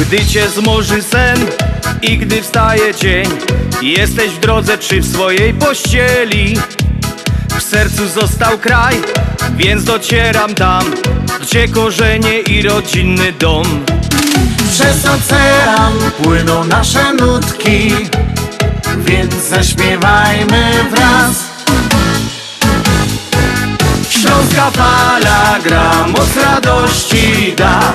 Gdy cię zmoży sen i gdy wstaje dzień Jesteś w drodze czy w swojej pościeli? W sercu został kraj, więc docieram tam Gdzie korzenie i rodzinny dom. Przez ocean płyną nasze nutki Więc zaśpiewajmy wraz. Śląska fala gra, moc radości da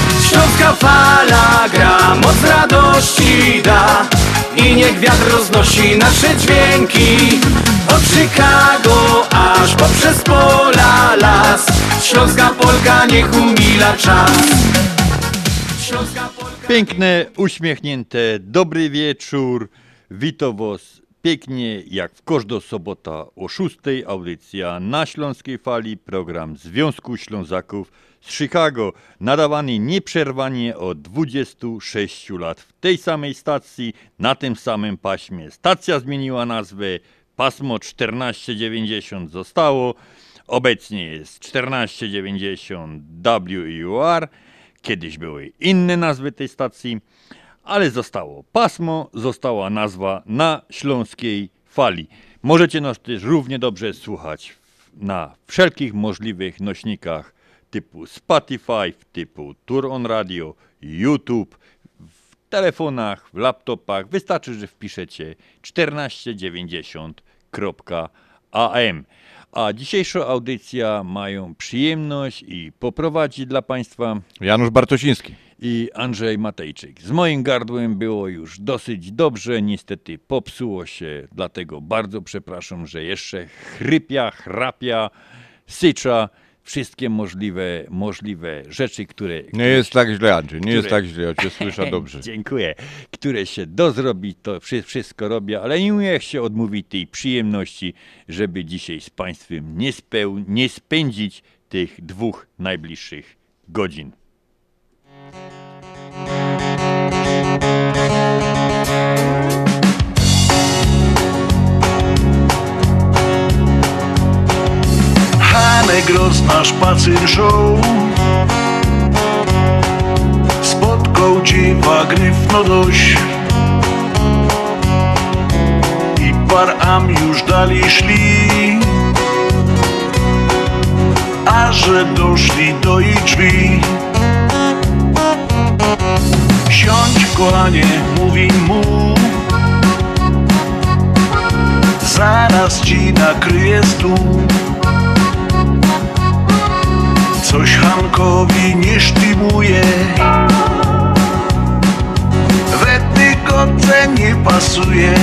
Śląska fala gra, moc radości da. I niech wiatr roznosi nasze dźwięki. Od Chicago aż poprzez pola las. Śląska Polka niech umila czas. Polka... Piękne, uśmiechnięte, dobry wieczór. Witam Was pięknie, jak w każdą sobota o 6 audycja na Śląskiej Fali, program Związku Ślązaków z Chicago, nadawany nieprzerwanie od 26 lat w tej samej stacji, na tym samym paśmie. Stacja zmieniła nazwę, pasmo 1490 zostało, obecnie jest 1490 WUR, kiedyś były inne nazwy tej stacji, ale zostało pasmo, została nazwa na śląskiej fali. Możecie nas też równie dobrze słuchać na wszelkich możliwych nośnikach typu Spotify, typu Tour on Radio, YouTube, w telefonach, w laptopach. Wystarczy, że wpiszecie 1490.am. A dzisiejszą audycję mają przyjemność i poprowadzi dla Państwa Janusz Bartosiński. I Andrzej Matejczyk. Z moim gardłem było już dosyć dobrze, niestety popsuło się, dlatego bardzo przepraszam, że jeszcze chrypia, chrapia, sycza, wszystkie możliwe, możliwe rzeczy, które... Nie jest tak źle, Andrzej, nie jest które- tak źle, ja cię słyszę dobrze. Dziękuję. Które się do zrobić, to wszy- wszystko robię, ale nie umiem się odmówić tej przyjemności, żeby dzisiaj z Państwem nie, speł, nie spędzić tych dwóch najbliższych godzin. Hanek nasz pacyn show. Spotkał dziewa gryfno dość. I par am już dalej szli. A że doszli do jej drzwi Siądź kochanie, mówi mu. Zaraz ci nakryję stół. Coś Hankowi nie sztymuje. We tygodce nie pasuje.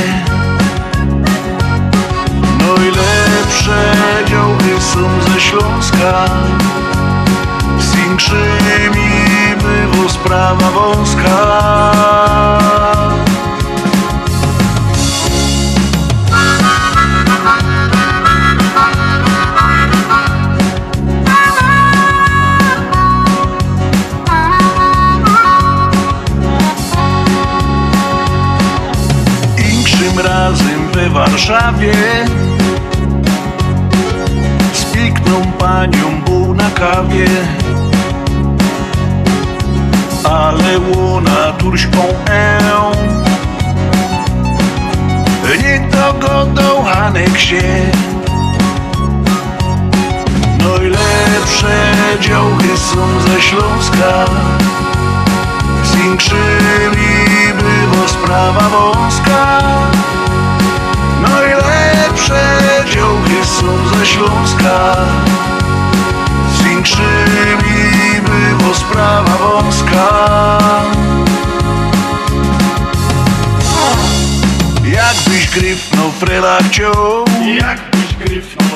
No i lepsze działy są ze Śląska. Z większymi było sprawa wąska. Razem we Warszawie Spikną panią buł na kawie a leona turśką E Niech dogodołanek się. No Najlepsze działy są ze Śląska. Zwiększyli bywa sprawa wąska. No Najlepsze działy są ze Śląska. Zwiększyli było sprawa wąska. Jakbyś gryfnął frela chciał. Jakbyś gryfnął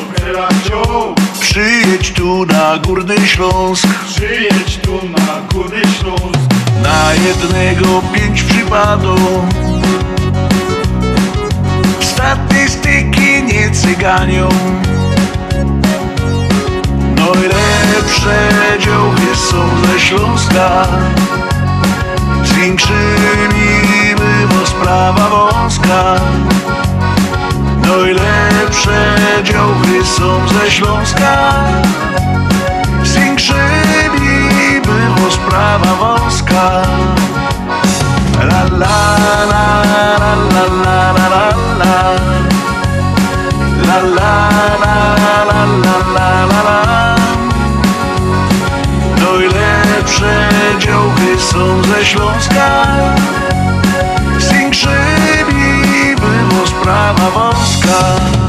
chciał. Przyjedź tu na Górny Śląsk. Przyjedź tu na Górny Śląsk. Na jednego pięć przypadów Statystyki nie cyganią lepsze działki są ze Śląska Zwiększyli było sprawa wąska No i lepsze działki są ze Śląska Zwiększyli było sprawa wąska La la la la la la la la la La la la la la la la la Najlepsze są ze Śląska. Z Ingrzybi było sprawa wąska.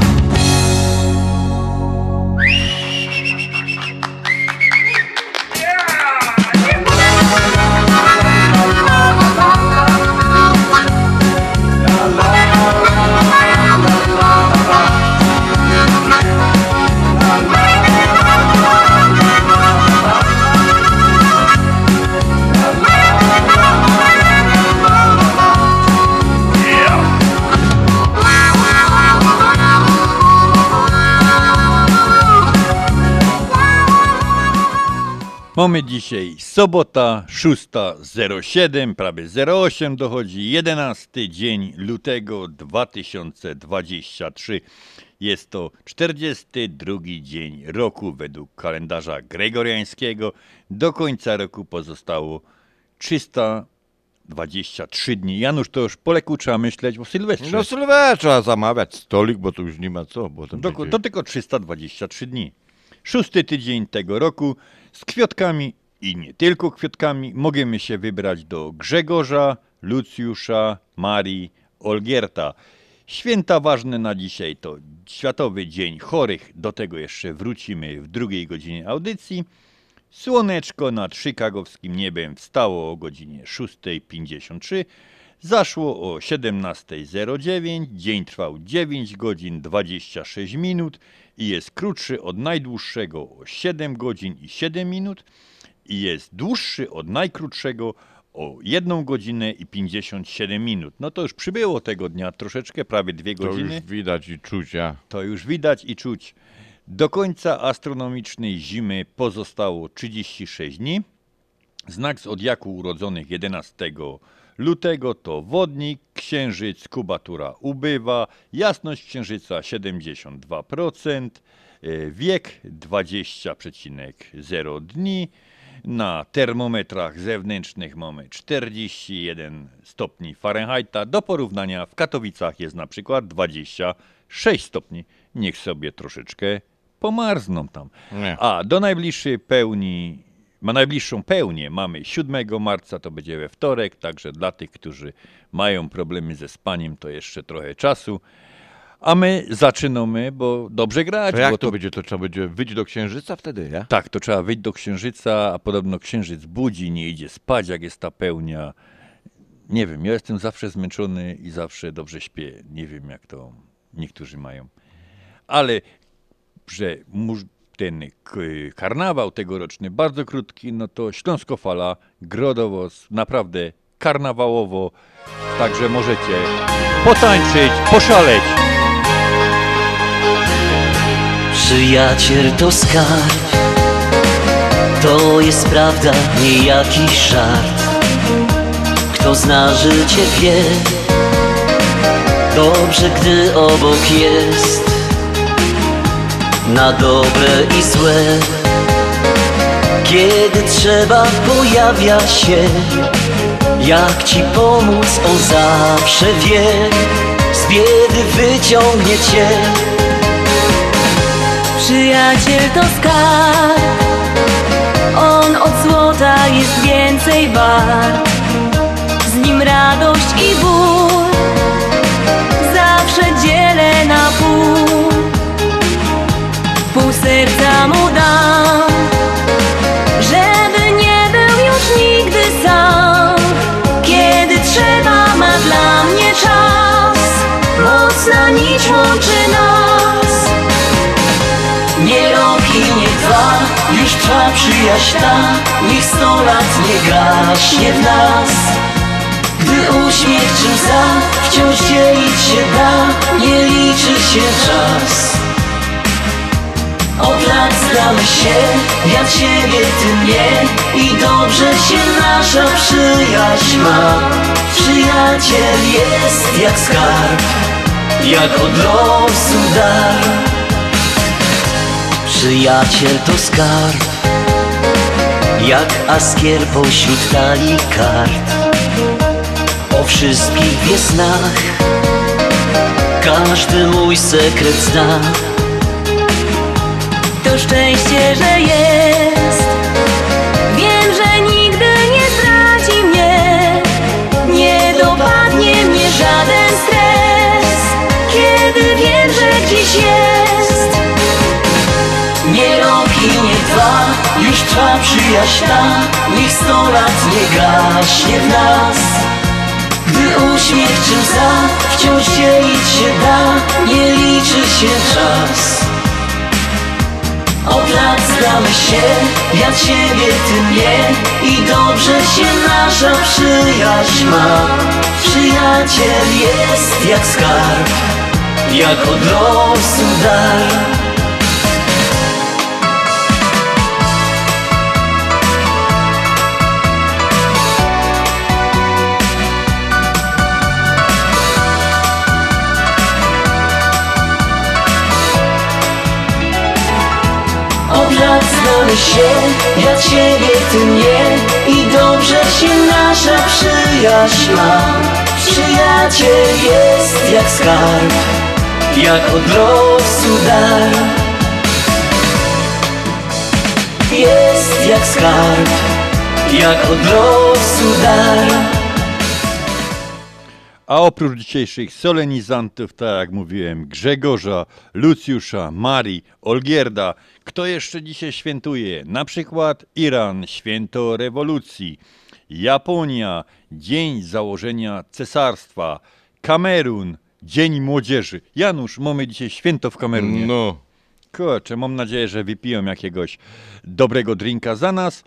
Mamy dzisiaj sobota 6.07, prawie 08 dochodzi, 11 dzień lutego 2023. Jest to 42 dzień roku według kalendarza gregoriańskiego. Do końca roku pozostało 323 dni. Janusz, to już po leku trzeba myśleć o Sylwestrze. No Sylwestra trzeba zamawiać stolik, bo tu już nie ma co. Bo to będzie- to tylko 323 dni. Szósty tydzień tego roku z kwiatkami i nie tylko kwiatkami możemy się wybrać do Grzegorza, Lucjusza, Marii, Olgierta. Święta ważne na dzisiaj to Światowy Dzień Chorych, do tego jeszcze wrócimy w drugiej godzinie audycji. Słoneczko nad chicagowskim niebem wstało o godzinie 6.53, zaszło o 17.09, dzień trwał 9 godzin 26 minut i jest krótszy od najdłuższego o 7 godzin i 7 minut i jest dłuższy od najkrótszego o 1 godzinę i 57 minut. No to już przybyło tego dnia troszeczkę, prawie 2 To godziny. już widać i czuć, ja. To już widać i czuć. Do końca astronomicznej zimy pozostało 36 dni. Znak zodiaku urodzonych 11 lutego to wodnik, księżyc, kubatura ubywa, jasność księżyca 72%, e, wiek 20,0 dni. Na termometrach zewnętrznych mamy 41 stopni Fahrenheita. Do porównania w Katowicach jest na przykład 26 stopni. Niech sobie troszeczkę pomarzną tam. Nie. A do najbliższej pełni, ma najbliższą pełnię mamy 7 marca, to będzie we wtorek, także dla tych, którzy mają problemy ze spaniem, to jeszcze trochę czasu. A my zaczynamy, bo dobrze grać. To jak to będzie? To trzeba będzie wyjść do księżyca wtedy, ja? tak, to trzeba wyjść do księżyca, a podobno księżyc budzi, nie idzie spać, jak jest ta pełnia. Nie wiem, ja jestem zawsze zmęczony i zawsze dobrze śpię. Nie wiem, jak to niektórzy mają. Ale, że ten karnawał tegoroczny, bardzo krótki, no to Śląskofala, Grodowoz, naprawdę karnawałowo, także możecie potańczyć, poszaleć. Przyjaciel to skarb. To jest prawda, nie jakiś żart. Kto zna życie wie. Dobrze, gdy obok jest Na dobre i złe. Kiedy trzeba pojawia się Jak ci pomóc on zawsze wie. Z biedy wyciągnie cię. Przyjaciel to skarb On od złota jest więcej wart. Z nim radość i ból Mu dam Żeby nie był już nigdy sam. Kiedy trzeba ma dla mnie czas. Mocna nić łączy nas. Nie rok i nie dwa, już trwa przyjaźń ta. Niech sto lat nie gaśnie w nas. Gdy uśmiech czy łza wciąż dzielić się da. Nie liczy się czas Lat znamy się, ja ciebie, ty mnie I dobrze się nasza przyjaźń ma. Przyjaciel jest jak skarb Jak od losu dar. Przyjaciel to skarb Jak askier pośród talii kart. O wszystkich wie snach Każdy mój sekret zna To szczęście, że jest. Wiem, że nigdy nie zdradzi mnie. Nie dopadnie mnie żaden stres. Kiedy wiem, że gdzieś jest. Nie rok i nie dwa Już trwa przyjaźń ta. Niech sto lat nie gaśnie w nas. Gdy uśmiech czy łza Wciąż dzielić się da. Nie liczy się czas Od lat znamy się. Ja ciebie, ty mnie. I dobrze się nasza przyjaźń ma. Przyjaciel jest jak skarb Jak od losu dar Lat znamy się, ja ciebie, ty mnie. I dobrze się nasza przyjaźń ma Przyjaciel jest jak skarb Jak od losu dar. Jest jak skarb Jak od losu dar. A oprócz dzisiejszych solenizantów, tak jak mówiłem, Grzegorza, Lucjusza, Marii, Olgierda, kto jeszcze dzisiaj świętuje? Na przykład Iran, święto rewolucji, Japonia, dzień założenia cesarstwa, Kamerun, dzień młodzieży. Janusz, mamy dzisiaj święto w Kamerunie. No, Kurczę, mam nadzieję, że wypiją jakiegoś dobrego drinka za nas.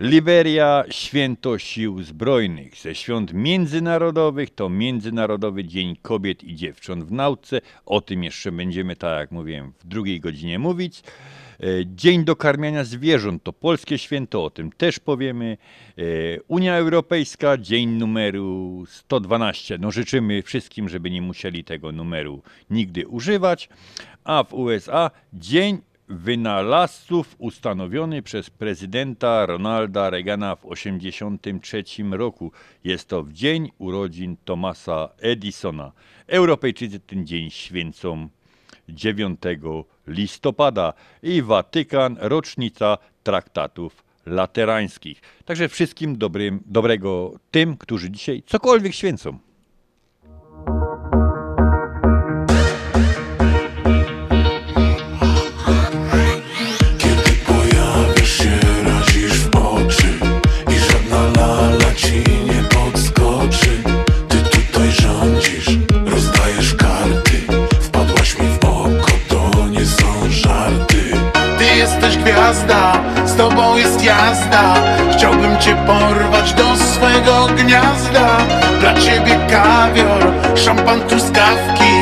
Liberia, święto sił zbrojnych. Ze świąt międzynarodowych to Międzynarodowy Dzień Kobiet i Dziewcząt w Nauce. O tym jeszcze będziemy, tak jak mówiłem, w drugiej godzinie mówić. E, Dzień dokarmiania zwierząt to polskie święto, o tym też powiemy. E, Unia Europejska, dzień numeru 112. No życzymy wszystkim, żeby nie musieli tego numeru nigdy używać. A w USA dzień wynalazców ustanowiony przez prezydenta Ronalda Reagana w 1983 roku. Jest to w dzień urodzin Thomasa Edisona. Europejczycy ten dzień święcą 9 listopada i Watykan rocznica traktatów laterańskich. Także wszystkim dobrym, dobrego tym, którzy dzisiaj cokolwiek święcą. Jest jazda. Chciałbym cię porwać do swego gniazda. Dla ciebie kawior, szampan, truskawki.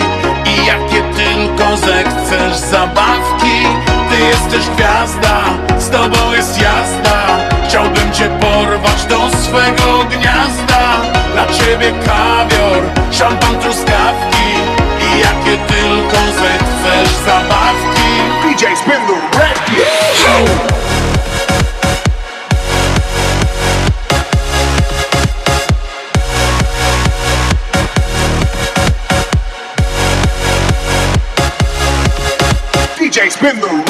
I jakie tylko zechcesz zabawki. Ty jesteś gwiazda, z tobą jest jazda. Chciałbym cię porwać do swego gniazda. Dla ciebie kawior, szampan, truskawki. Jakie tylko zechcesz zabawki. DJ spin the record. DJ spin the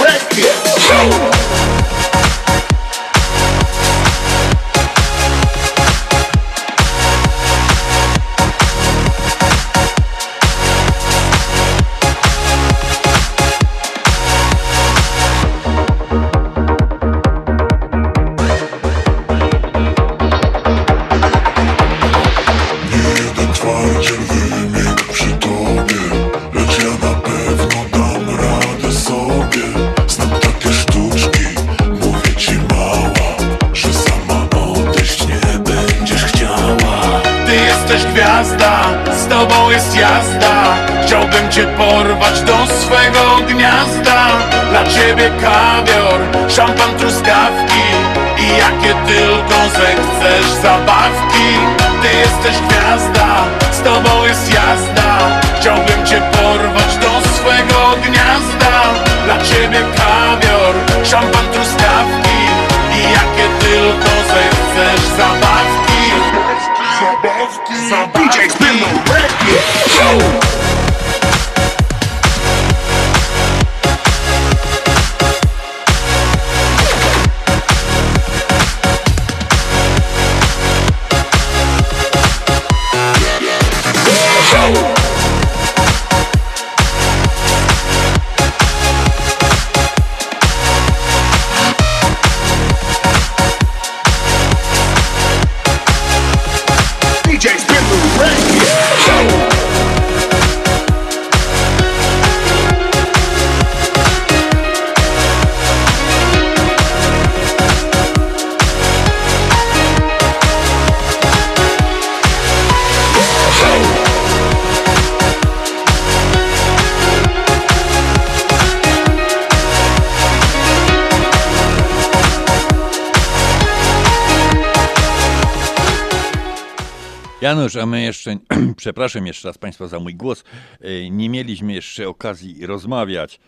a my jeszcze, przepraszam jeszcze raz Państwa za mój głos, e, nie mieliśmy jeszcze okazji rozmawiać.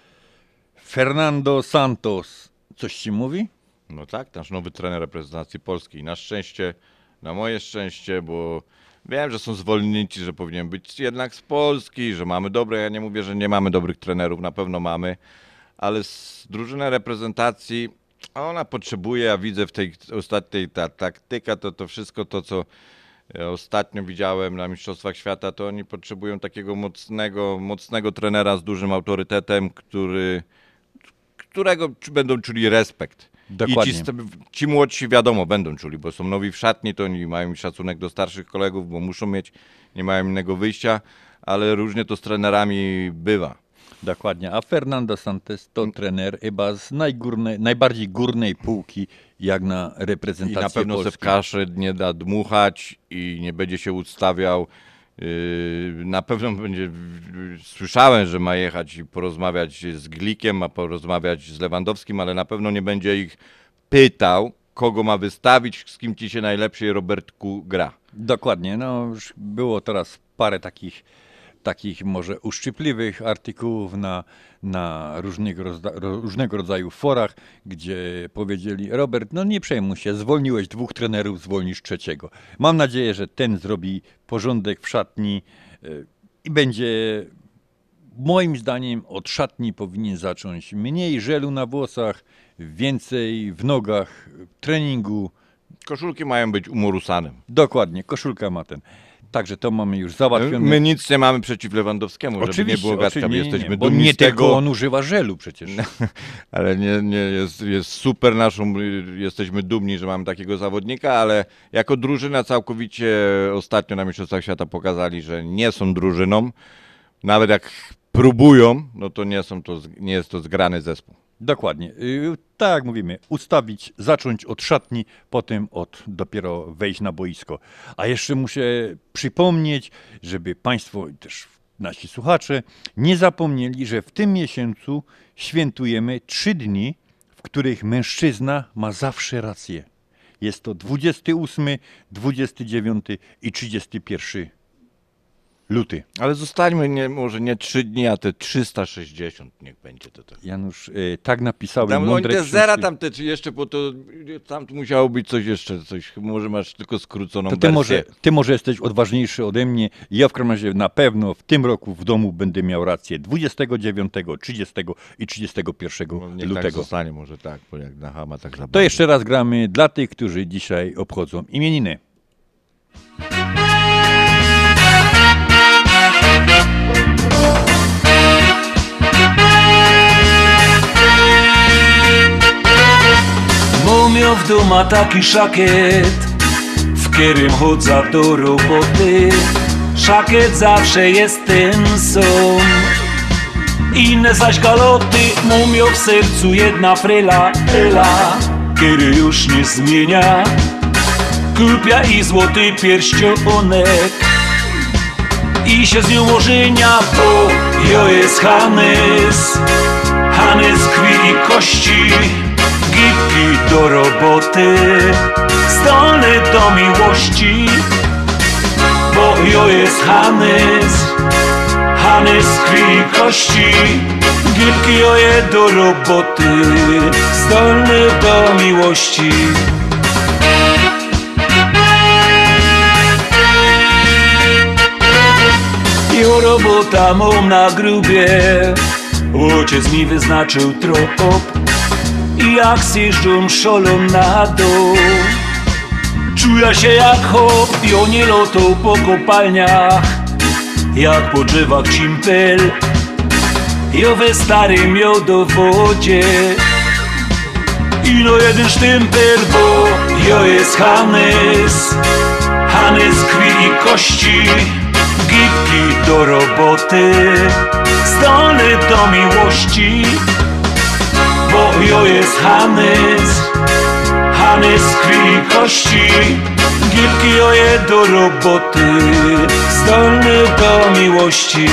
Fernando Santos, coś Ci mówi? No tak, nasz nowy trener reprezentacji Polski. Na szczęście, na moje szczęście, bo wiem, że są zwolennicy, że powinien być jednak z Polski, że mamy dobre. Ja nie mówię, że nie mamy dobrych trenerów, na pewno mamy, ale z drużyny reprezentacji ona potrzebuje, ja widzę w tej ostatniej ta taktyka, to, to wszystko to, co ostatnio widziałem na Mistrzostwach Świata, to oni potrzebują takiego mocnego, mocnego trenera z dużym autorytetem, który, którego będą czuli respekt. Dokładnie. I ci, ci młodsi wiadomo będą czuli, bo są nowi w szatni, to oni mają szacunek do starszych kolegów, bo muszą mieć, nie mają innego wyjścia, ale różnie to z trenerami bywa. Dokładnie, a Fernando Santos to trener chyba z najgórnej, najbardziej górnej półki, jak na I reprezentację na pewno Polski. kaszę nie da dmuchać i nie będzie się ustawiał. Yy, Na pewno będzie. Słyszałem, że ma jechać i porozmawiać z Glikiem, ma porozmawiać z Lewandowskim, ale na pewno nie będzie ich pytał, kogo ma wystawić, z kim ci się najlepiej Robertku gra. Dokładnie, no już było teraz parę takich, takich może uszczypliwych artykułów na, na różnego, rozda, ro- różnego rodzaju forach, gdzie powiedzieli, Robert, no nie przejmuj się, zwolniłeś dwóch trenerów, zwolnisz trzeciego. Mam nadzieję, że ten zrobi porządek w szatni y, i będzie moim zdaniem od szatni powinien zacząć mniej żelu na włosach, więcej w nogach, treningu, Koszulki mają być umorusanem. Dokładnie, koszulka ma ten. Także to mamy już załatwione. My nic nie mamy przeciw Lewandowskiemu, żeby nie było gadka. oczywiście, My jesteśmy nie, bo nie tego. on używa żelu przecież. Ale nie, nie jest, jest super naszą, y, jesteśmy dumni, że mamy takiego zawodnika, ale jako drużyna całkowicie ostatnio na Mistrzostwach Świata pokazali, że nie są drużyną. Nawet jak próbują, no to nie, są to, nie jest to zgrany zespół. Dokładnie. Tak jak mówimy, ustawić, zacząć od szatni, potem od dopiero wejść na boisko. A jeszcze muszę przypomnieć, żeby Państwo też nasi słuchacze nie zapomnieli, że w tym miesiącu świętujemy trzy dni, w których mężczyzna ma zawsze rację. Jest to 28, 29 i 31 luty. Ale zostańmy nie, może nie 3 dni, a te 360 niech będzie to. tak. Janusz, y, tak napisały Tam oni mądre te zera tam te czy jeszcze, bo to tam musiało być coś jeszcze, coś, może masz tylko skróconą To ty wersję. może, ty może jesteś odważniejszy ode mnie. Ja w każdym razie na pewno w tym roku w domu będę miał rację 29, 30 i 31 No, tak lutego. zostanie może tak, bo jak na Hama tak za To jeszcze raz gramy dla tych, którzy dzisiaj obchodzą imieniny. W doma taki szakiet W którym chodzę do roboty Szakiet zawsze jest ten sam. Inne zaś galoty Mumio w sercu jedna fryla Ela Który już nie zmienia. Kupia i złoty pierścionek I się z nią ożenia Bo jo jest Hanys Hanys krwi i kości Gipki do roboty Zdolny do miłości. Bo jo jest Hanys Hanys krwi kości Gipki oje do roboty Zdolny do miłości. Jo robota mam na grubie. Ojciec mi wyznaczył trop jak zjeżdżą szolą na dół. Czuję się jak hop I oni lotą po kopalniach. Jak po drzewach cimpel Jo we starym jodowodzie Ino jeden sztympel, bo jo jest Hanys Hanys krwi i kości Gipki do roboty. Zdolny do miłości Bo jo jest Hanys. Hanys krwi i kości. Gipki oje do roboty. Zdolny do miłości.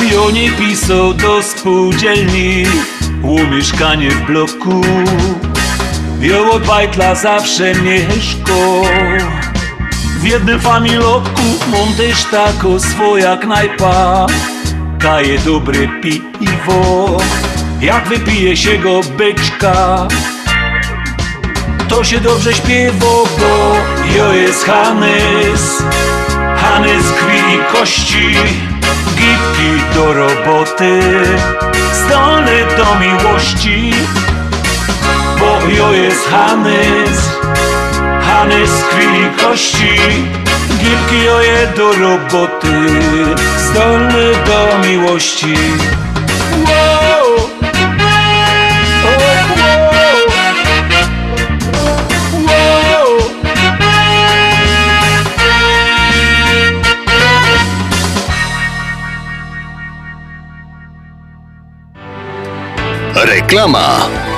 Pionie pisał do spółdzielni. U w bloku Wioł od bajtla zawsze mieszko. W jednym familoku Mam też taką swoja knajpa Daje dobre piwo. Jak wypije się go beczka To się dobrze śpiewa, bo jo jest Hanys Hanys krwi i kości Gipki do roboty. Zdolny do miłości jo jest Hanys Hanys krwi i kości Gipki oje do roboty Zdolny do miłości! Wow! Reklama.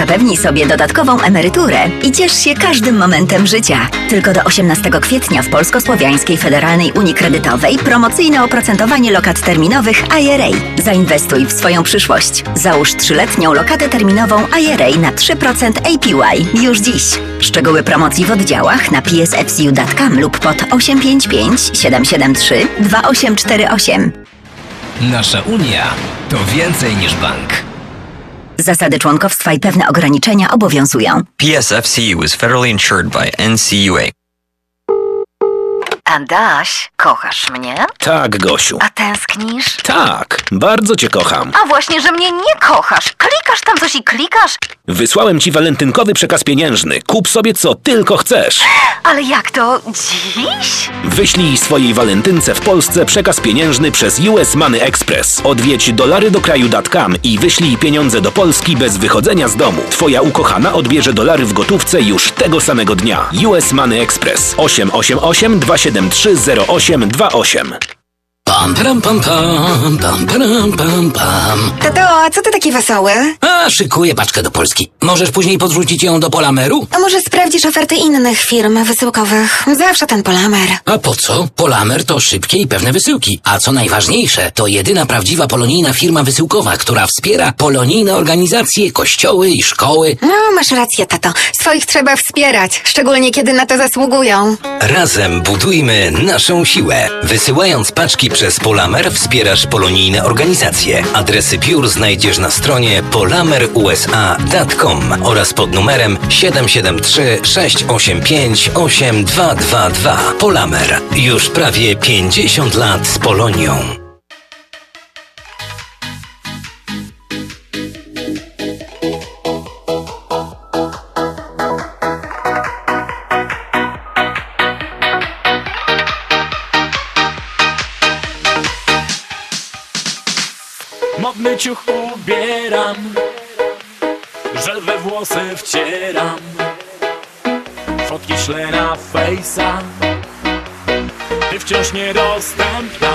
Zapewnij sobie dodatkową emeryturę i ciesz się każdym momentem życia. Tylko do 18 kwietnia w Polsko-Słowiańskiej Federalnej Unii Kredytowej promocyjne oprocentowanie lokat terminowych IRA. Zainwestuj w swoją przyszłość. Załóż trzyletnią lokatę terminową IRA na 3% APY już dziś. Szczegóły promocji w oddziałach na psfcu.com lub pod 855 773 2848. Nasza Unia to więcej niż bank. Zasady członkowstwa i pewne ograniczenia obowiązują. PSFCU is federally insured by NCUA. Adaś, kochasz mnie? Tak, Gosiu. A tęsknisz? Tak, bardzo cię kocham. A właśnie, że mnie nie kochasz. Klikasz tam coś i klikasz. Wysłałem ci walentynkowy przekaz pieniężny. Kup sobie co tylko chcesz. Ale jak to dziś? Wyślij swojej walentynce w Polsce przekaz pieniężny przez US Money Express. Odwiedź dolary do kraju.com i wyślij pieniądze do Polski bez wychodzenia z domu. Twoja ukochana odbierze dolary w gotówce już tego samego dnia. US Money Express 888 273 0828 Pam, pam, pam, pam, pam, pam, pam, pam. Tato, a co ty taki wesoły? A, szykuję paczkę do Polski. Możesz później podrzucić ją do Polameru? A może sprawdzisz oferty innych firm wysyłkowych? Zawsze ten polamer. A po co? Polamer to szybkie i pewne wysyłki. A co najważniejsze, to jedyna prawdziwa polonijna firma wysyłkowa, która wspiera polonijne organizacje, kościoły i szkoły. No, masz rację, tato. Swoich trzeba wspierać, szczególnie kiedy na to zasługują. Razem budujmy naszą siłę. Wysyłając paczki przez Polamer wspierasz polonijne organizacje. Adresy biur znajdziesz na stronie polamerusa.com oraz pod numerem 773 685 8222. Polamer. Już prawie 50 lat z Polonią. Ciuch ubieram Żel we włosy wcieram. Fotki ślę na fejsa Ty wciąż niedostępna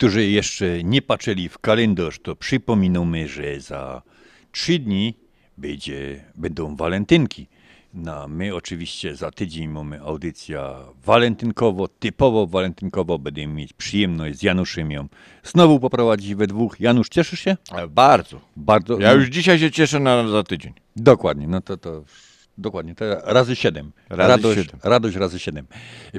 którzy jeszcze nie patrzyli w kalendarz, to przypominamy, że za trzy dni będzie, będą walentynki. No, my oczywiście za tydzień mamy audycja walentynkowo, typowo walentynkowo. Będziemy mieć przyjemność z Januszem ją znowu poprowadzić we dwóch. Janusz, cieszysz się? Bardzo. Bardzo. Ja już dzisiaj się cieszę na za tydzień. Dokładnie, no to, to dokładnie, to razy 7. Razy radość, siedem. radość razy 7.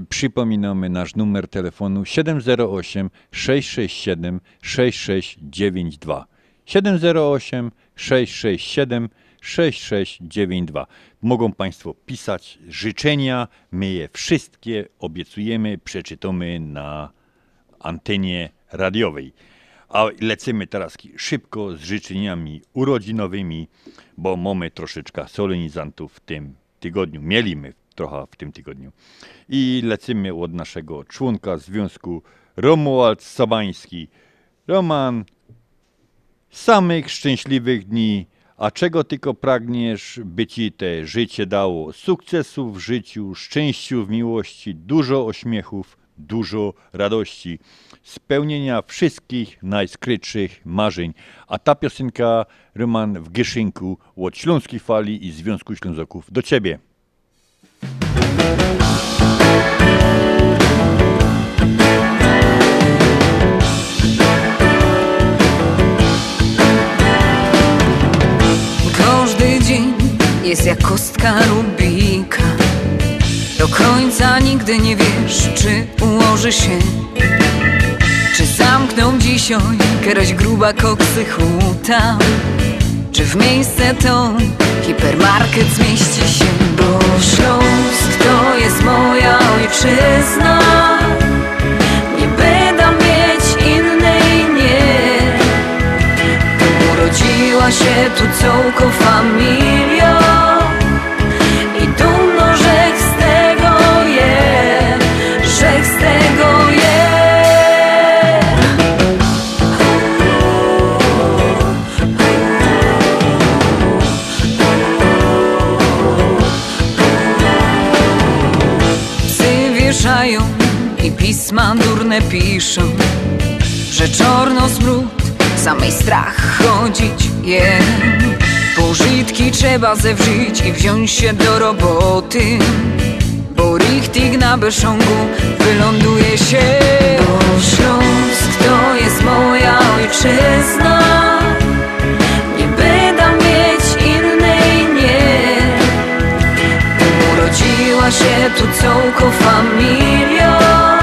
Przypominamy nasz numer telefonu 708 667 6692. 708 667 6692. Mogą Państwo pisać życzenia, my je wszystkie obiecujemy, przeczytamy na antenie radiowej. A lecimy teraz szybko z życzeniami urodzinowymi, bo mamy troszeczkę solenizantów w tym tygodniu. Mieliśmy trochę w tym tygodniu. I lecimy od naszego członka związku Romuald Sobański. Roman, samych szczęśliwych dni, a czego tylko pragniesz, by ci te życie dało. Sukcesów w życiu, szczęściu w miłości, dużo ośmiechów, dużo radości, spełnienia wszystkich najskrytszych marzeń. A ta piosenka, Roman, w Gieszynku od Śląskiej Fali i Związku Ślązaków do ciebie. Każdy dzień jest jak kostka Rubika Do końca nigdy nie wiesz, czy ułoży się. Czy zamkną dzisiaj jakaś gruba koksy huta? Czy w miejsce to hipermarket zmieści się? Bo Śląsk to jest moja ojczyzna. Nie będę mieć innej, nie. Urodziła się tu całko familia pisma durne piszą Że czarno smród, samej strach chodzić je. Pożytki trzeba zewrzyć i wziąć się do roboty Bo richtig na beszongu wyląduje się. Bo Śląsk to jest moja ojczyzna Nie będę mieć innej, nie. Urodziła się tu całko familia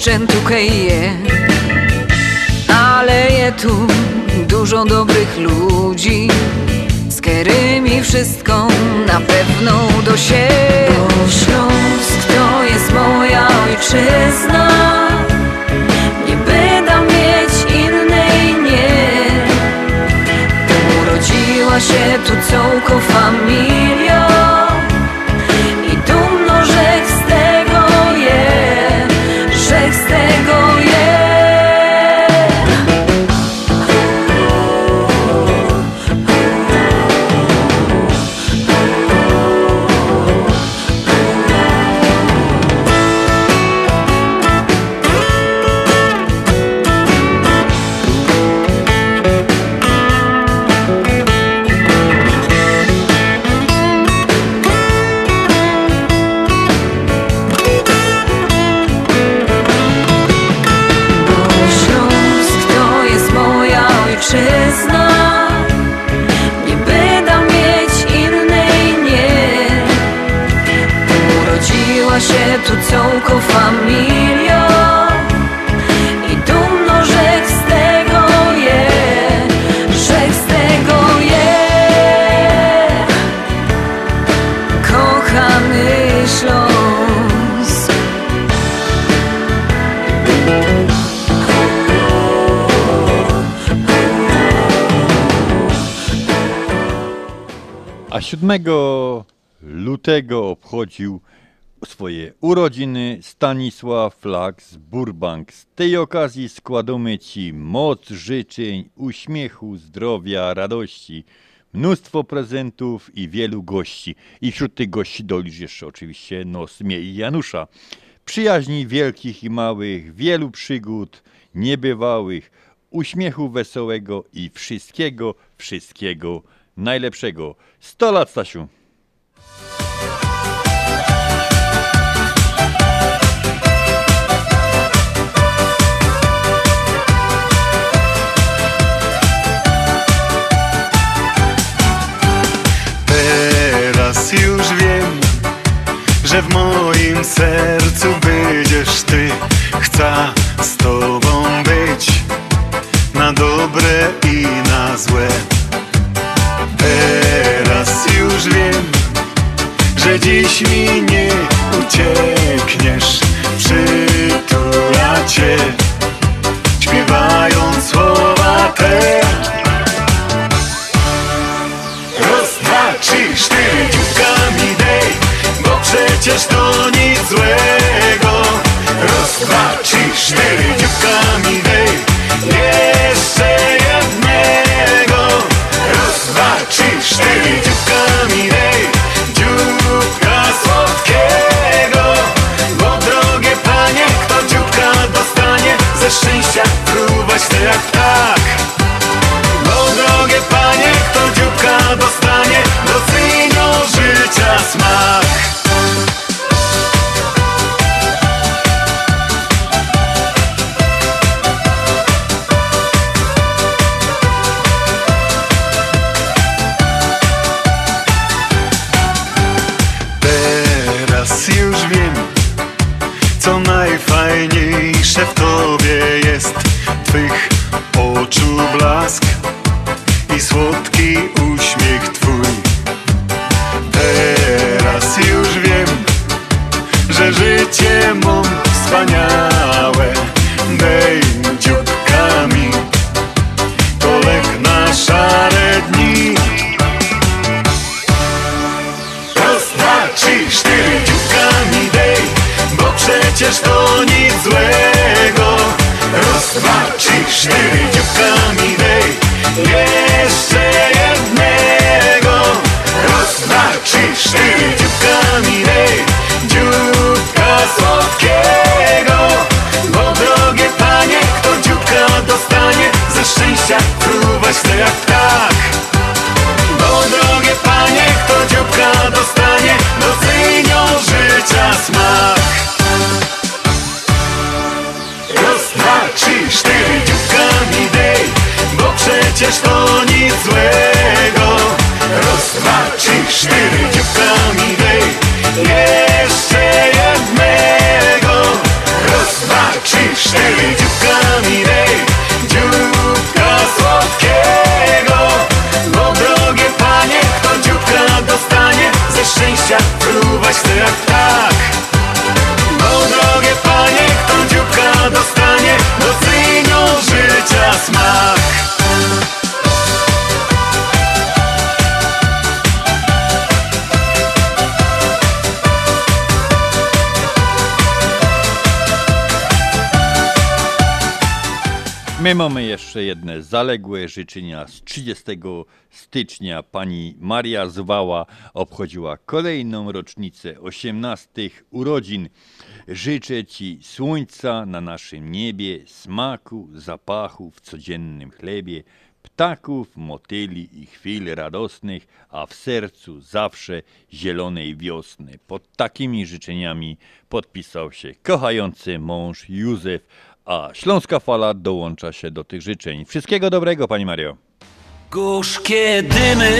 dużo jeszcze tukaj je Ale je tu dużo dobrych ludzi. Z którymi wszystko na pewno do się Bo Śląsk to jest moja ojczyzna. Nie będę mieć innej, nie. Urodziła się tu całko familia 8 lutego obchodził swoje urodziny Stanisław Flak z Burbank. Z tej okazji składamy Ci moc życzeń, uśmiechu, zdrowia, radości, mnóstwo prezentów i wielu gości. I wśród tych gości dolicz jeszcze oczywiście nos mnie i Janusza. Przyjaźni wielkich i małych, wielu przygód niebywałych, uśmiechu wesołego i wszystkiego, wszystkiego najlepszego. 100 lat, Stasiu! Teraz już wiem, że w moim sercu będziesz ty. Chcę z tobą być na dobre i na złe. Teraz już wiem, że dziś mi nie uciekniesz. Przytula cię, śpiewając słowa te. Trzy, cztery, dzióbkami dej Bo przecież to nic złego trzy, cztery, dzióbkami dej cztery, dzióbkami dej Dzióbka słodkiego Bo drogie panie, kto dzióbka dostanie Ze szczęścia fruwać chce jak ptak. Bo drogie panie, kto dzióbka dostanie Docenią życia smak My mamy jeszcze jedne zaległe życzenia. Z 30 stycznia pani Maria Zwała obchodziła kolejną rocznicę 18 urodzin. Życzę Ci słońca na naszym niebie, smaku, zapachu w codziennym chlebie, ptaków, motyli i chwil radosnych, a w sercu zawsze zielonej wiosny. Pod takimi życzeniami podpisał się kochający mąż Józef, a Śląska Fala dołącza się do tych życzeń. Wszystkiego dobrego, Pani Mario. Gorzkie dymy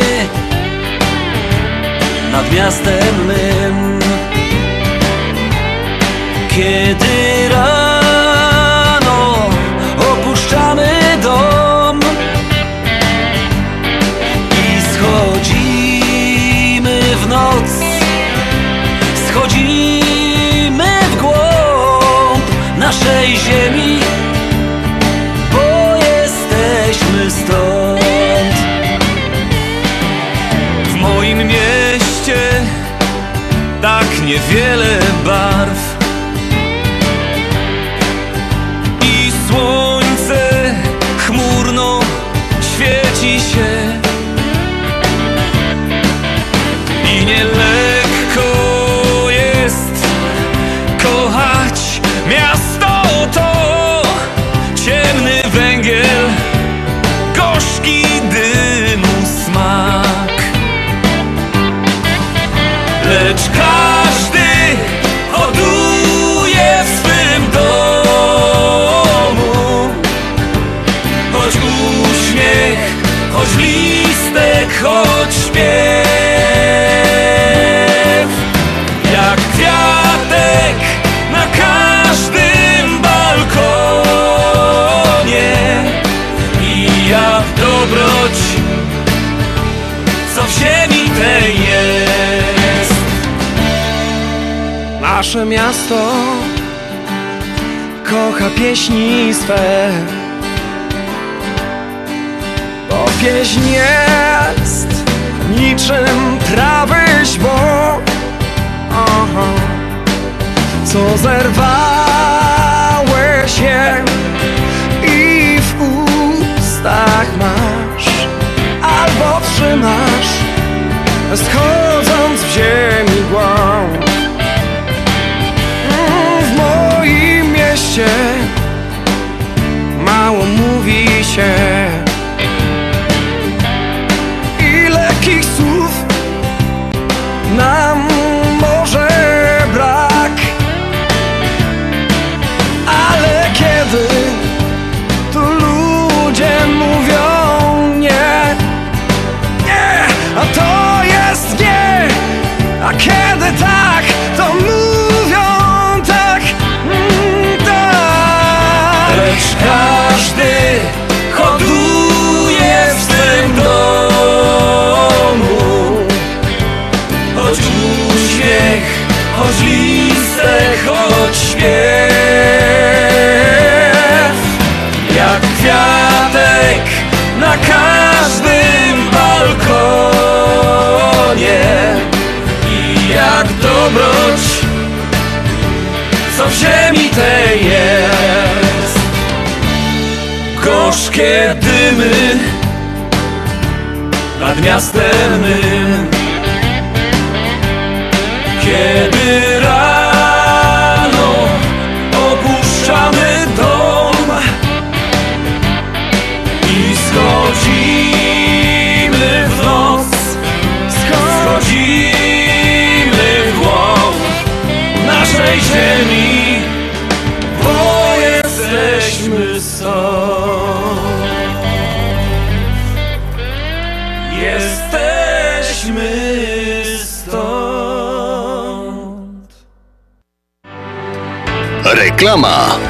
nad miastem mym Kiedy rano opuszczamy dom I schodzimy w noc mieście tak niewiele nasze miasto kocha pieśni swe. Bo pieśń jest niczym trawy źbo, Aha. co zerwałeś je i w ustach masz, albo trzymasz, schodząc w ziemi głąb. Mieście mało mówi się listek, choć śpiew, jak kwiatek na każdym balkonie i jak dobroć, co w ziemi tej jest. Gorzkie dymy nad miastem mym, kiedy rano opuszczamy dom i schodzimy w noc, schodzimy w głąb naszej ziemi, Reklama.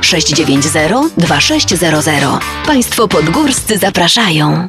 690 2600. Państwo podgórscy zapraszają.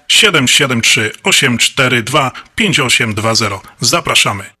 773 842 5820. Zapraszamy.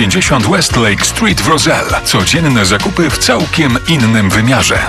950 Westlake Street w Roselle. Codzienne zakupy w całkiem innym wymiarze.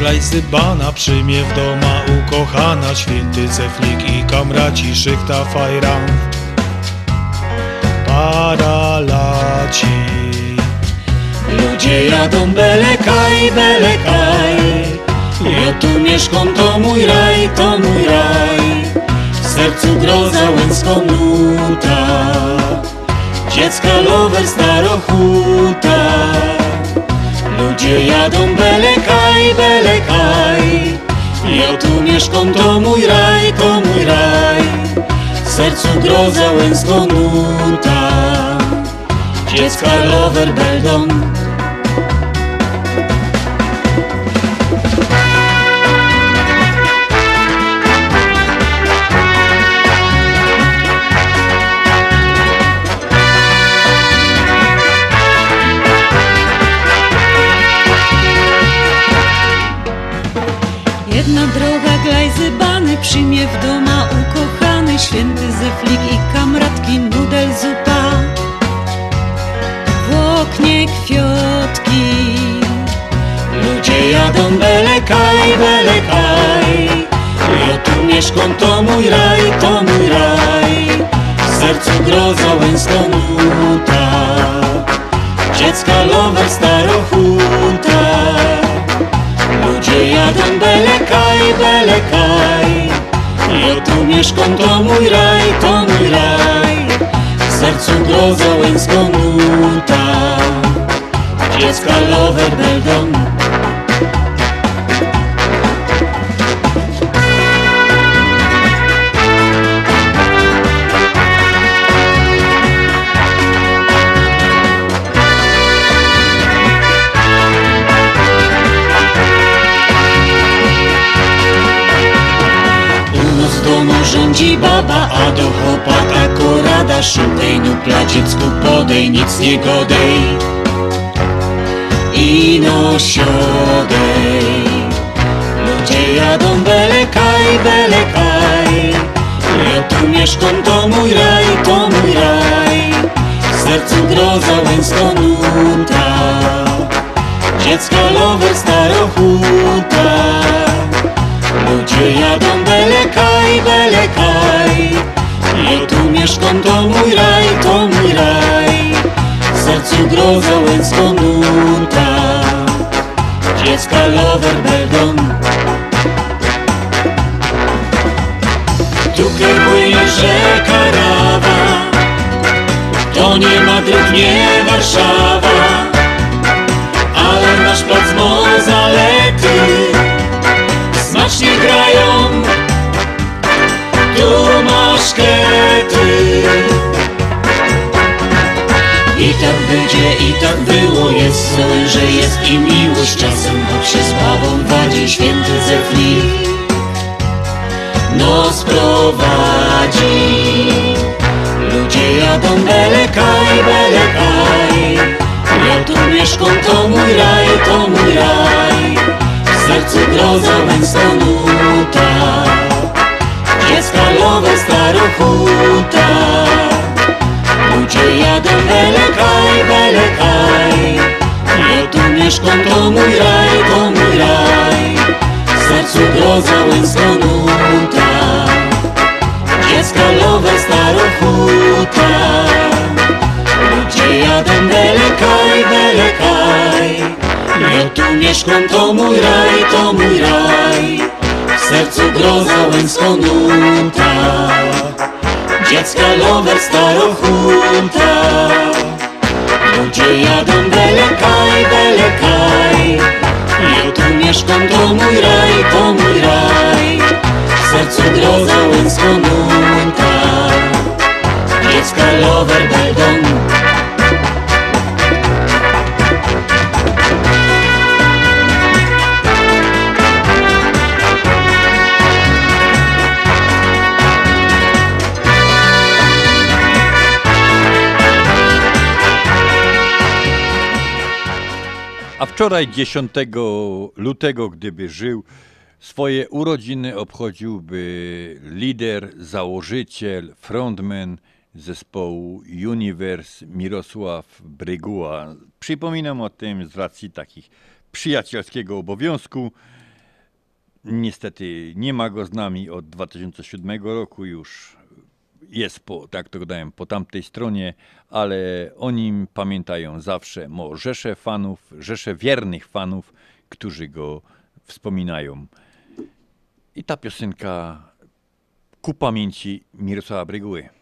droga glajzybana przyjmie w doma ukochana Święty Zeflik i kamraci szychta fajran Paralaci. Ludzie jadą belekaj, belekaj. Ja tu mieszkam, to mój raj, to mój raj. W sercu groza łęcką nuta. Dziecka lover starochuta Ludzie jadą belekaj, belekaj Ja tu mieszkam, to mój raj, to mój raj. W sercu groza łęcką nuta Dziecka lover beldą przyjmie w doma ukochany Święty Zeflik i kamratki nudel zupa. W oknie kwiotki Ludzie jadą belekaj, belekaj. Ja tu mieszkam, to mój raj, to mój raj. W sercu groza łęcką nuta Dziecka lover starochuta Ludzie jadą belekaj, belekaj Ja tu mieszkam, to mój raj, to mój raj. W sercu groza łęcką nuta. Dziecka lover beldą rządzi baba, a do chłopaka korada Szukaj no dziecku podej, nic nie godej. I no siodej Ludzie jadą belekaj, belekaj. Ja tu mieszkam, to mój raj, to mój raj. W sercu groza łęcką nuta. Dziecka lover starochuta Ludzie jadą belekaj, belekaj Ja tu mieszkam, to mój raj, to mój raj. Sercu groza łęcką nuta Dziecka lover Beldon Tu płynie rzeka Rawa To nie Madryt, nie Warszawa. Ale nasz plac Mozalety Smacznie grają. Tu masz kety i tak będzie, i tak było, jest sól, że jest i miłość czasem, choć się z babą wadzi święty Zeflik nos prowadzi. Ludzie jadą belekaj, belekaj, ja tu mieszkam, to mój raj, to mój raj, sercu groza Winstonuta, dziecka lowe starochuta. Ludzie jadą belekaj, belekaj. Ja tu mieszkam, to mój raj, to mój raj. W sercu groza Winstonuta Dziecka lowe starochuta. Ludzie jadą belekaj, belekaj Ja tu mieszkam, to mój raj, to mój raj. W sercu groza Winstonuta Dziecka lover starochuta Ludzie jadą belekaj, belekaj. Ja tu mieszkam, to mój raj, to mój raj. W sercu groza Winstonuta Dziecka lover Beldon wczoraj 10 lutego, gdyby żył, swoje urodziny obchodziłby lider, założyciel, frontman zespołu Universe Mirosław Bryguła. Przypominam o tym z racji takich przyjacielskiego obowiązku. Niestety nie ma go z nami od 2007 roku już jest po, tak to dałem, po tamtej stronie, ale o nim pamiętają zawsze mo rzesze fanów, rzesze wiernych fanów, którzy go wspominają. I ta piosenka ku pamięci Mirosława Bryguły.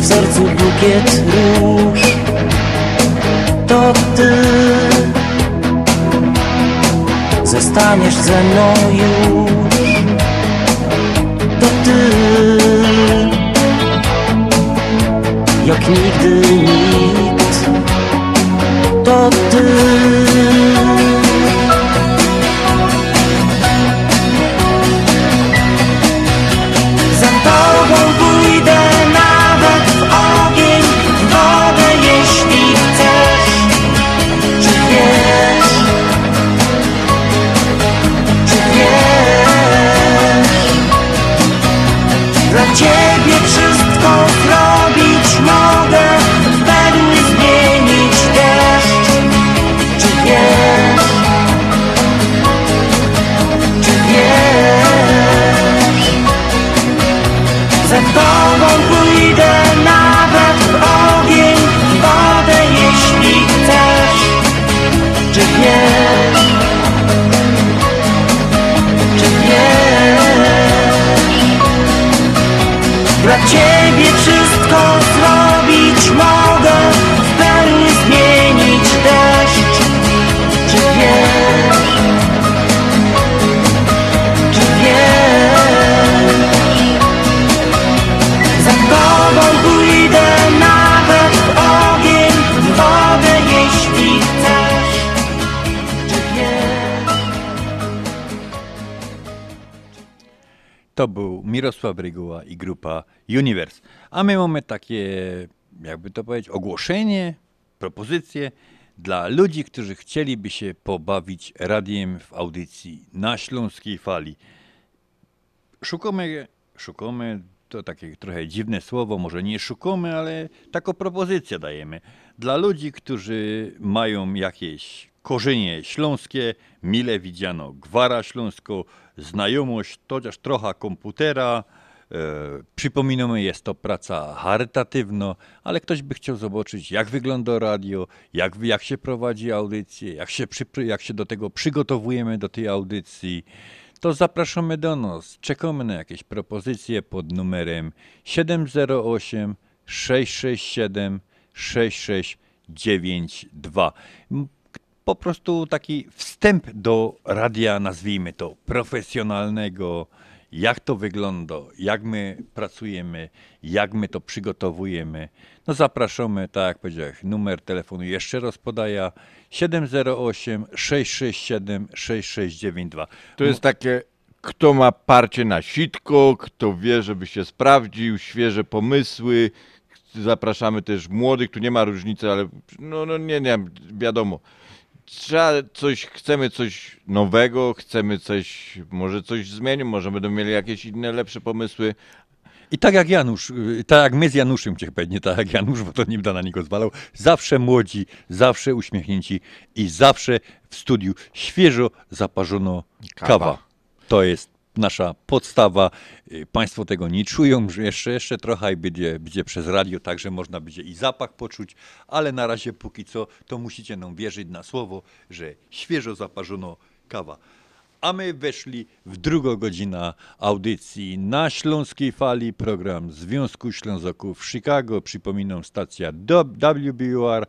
W sercu bukiet róż. To ty. Zostaniesz ze mną już. To ty. Jak nigdy nikt. To ty Mirosław Ryguła i grupa Universe. A my mamy takie, jakby to powiedzieć, ogłoszenie, propozycje dla ludzi, którzy chcieliby się pobawić radiem w audycji na Śląskiej Fali. Szukamy, szukamy, to takie trochę dziwne słowo, może nie szukamy, ale taką propozycję dajemy. Dla ludzi, którzy mają jakieś korzenie śląskie, mile widziano gwara śląsko, znajomość, chociaż trochę komputera. E, przypominamy, jest to praca charytatywna, ale ktoś by chciał zobaczyć, jak wygląda radio, jak, jak się prowadzi audycję, jak się, jak się do tego przygotowujemy do tej audycji to zapraszamy do nas. Czekamy na jakieś propozycje pod numerem 708 667 6692. Po prostu taki wstęp do radia, nazwijmy to profesjonalnego, jak to wygląda, jak my pracujemy, jak my to przygotowujemy. No zapraszamy, tak jak powiedziałem, numer telefonu jeszcze raz podaję 708 667 6692. To jest takie, kto ma parcie na sitko, kto wie, żeby się sprawdził, świeże pomysły. Zapraszamy też młodych, tu nie ma różnicy, ale no, no nie, nie, wiadomo. Trzeba coś, chcemy coś nowego, chcemy coś, może coś zmienić, może będą mieli jakieś inne, lepsze pomysły. I tak jak Janusz, y, tak jak my z Januszem, cię pewnie tak jak Janusz, bo to nie będę na niego zwalał, zawsze młodzi, zawsze uśmiechnięci i zawsze w studiu świeżo zaparzono kawa. Kawa. To jest nasza podstawa. Y, Państwo tego nie czują, że jeszcze, jeszcze trochę i będzie, będzie przez radio, także można będzie i zapach poczuć, ale na razie póki co to musicie nam wierzyć na słowo, że świeżo zaparzono kawa. A my weszli w drugą godzinę audycji na Śląskiej Fali, program Związku Ślązaków w Chicago. Przypominam, stacja WBUR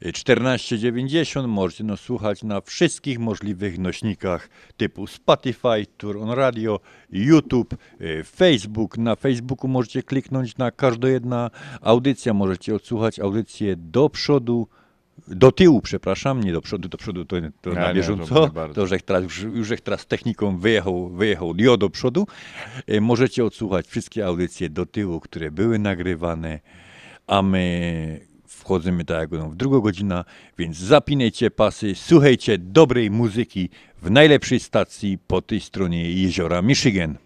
1490. Możecie nas słuchać na wszystkich możliwych nośnikach typu Spotify, Turon Radio, YouTube, y, Facebook. Na Facebooku możecie kliknąć na każda jedna audycja. Możecie odsłuchać audycję do przodu, do tyłu, przepraszam, nie do przodu, do przodu to, to Nie, na nie, bieżąco, to bardzo. to że teraz, już, już teraz techniką wyjechał, wyjechał Dio do przodu. E, Możecie odsłuchać wszystkie audycje do tyłu, które były nagrywane, a my wchodzimy tak jak w drugą godzinę, więc zapinajcie pasy, słuchajcie dobrej muzyki w najlepszej stacji po tej stronie jeziora Michigan.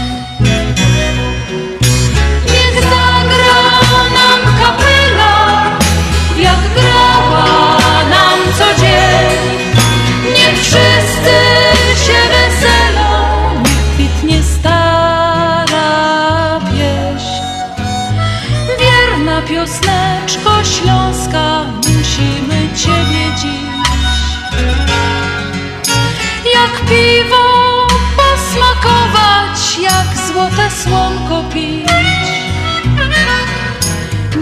Wszyscy się weselą, kwitnie stara pieśń. Wierna piosneczko śląska, musimy Ciebie dziś. Jak piwo posmakować, jak złote słonko pić.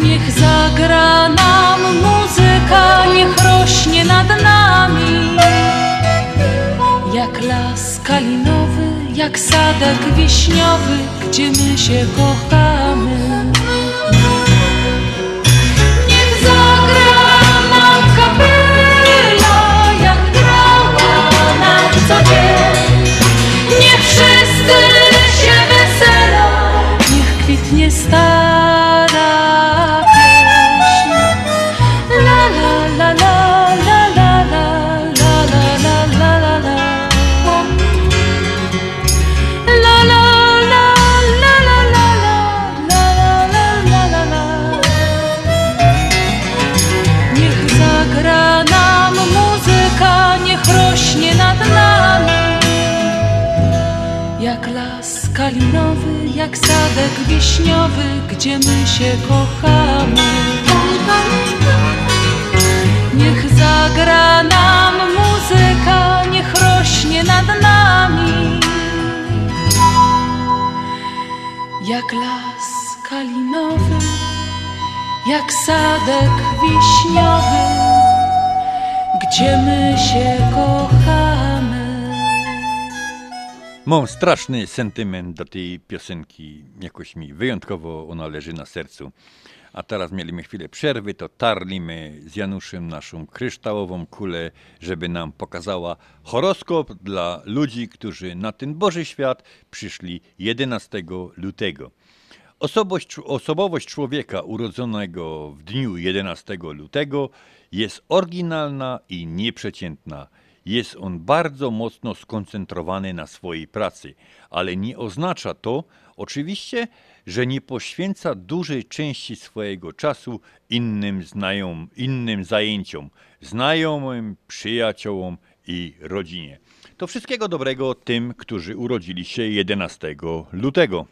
Niech zagra nam muzyka, niech rośnie nad nami. Kalinowy, jak sadek wiśniowy, gdzie my się kochamy. Gdzie my się kochamy. Niech zagra nam muzyka, niech rośnie nad nami. Jak las kalinowy, jak sadek wiśniowy, gdzie my się kochamy. Mam straszny sentyment do tej piosenki. Jakoś mi wyjątkowo ona leży na sercu. A teraz mieliśmy chwilę przerwy, to tarlimy z Januszem naszą kryształową kulę, żeby nam pokazała horoskop dla ludzi, którzy na ten Boży świat przyszli 11 lutego. Osobowość, osobowość człowieka urodzonego w dniu 11 lutego jest oryginalna i nieprzeciętna. Jest on bardzo mocno skoncentrowany na swojej pracy, ale nie oznacza to oczywiście, że nie poświęca dużej części swojego czasu innym, znajom, innym zajęciom, znajomym, przyjaciołom i rodzinie. To wszystkiego dobrego tym, którzy urodzili się 11 lutego.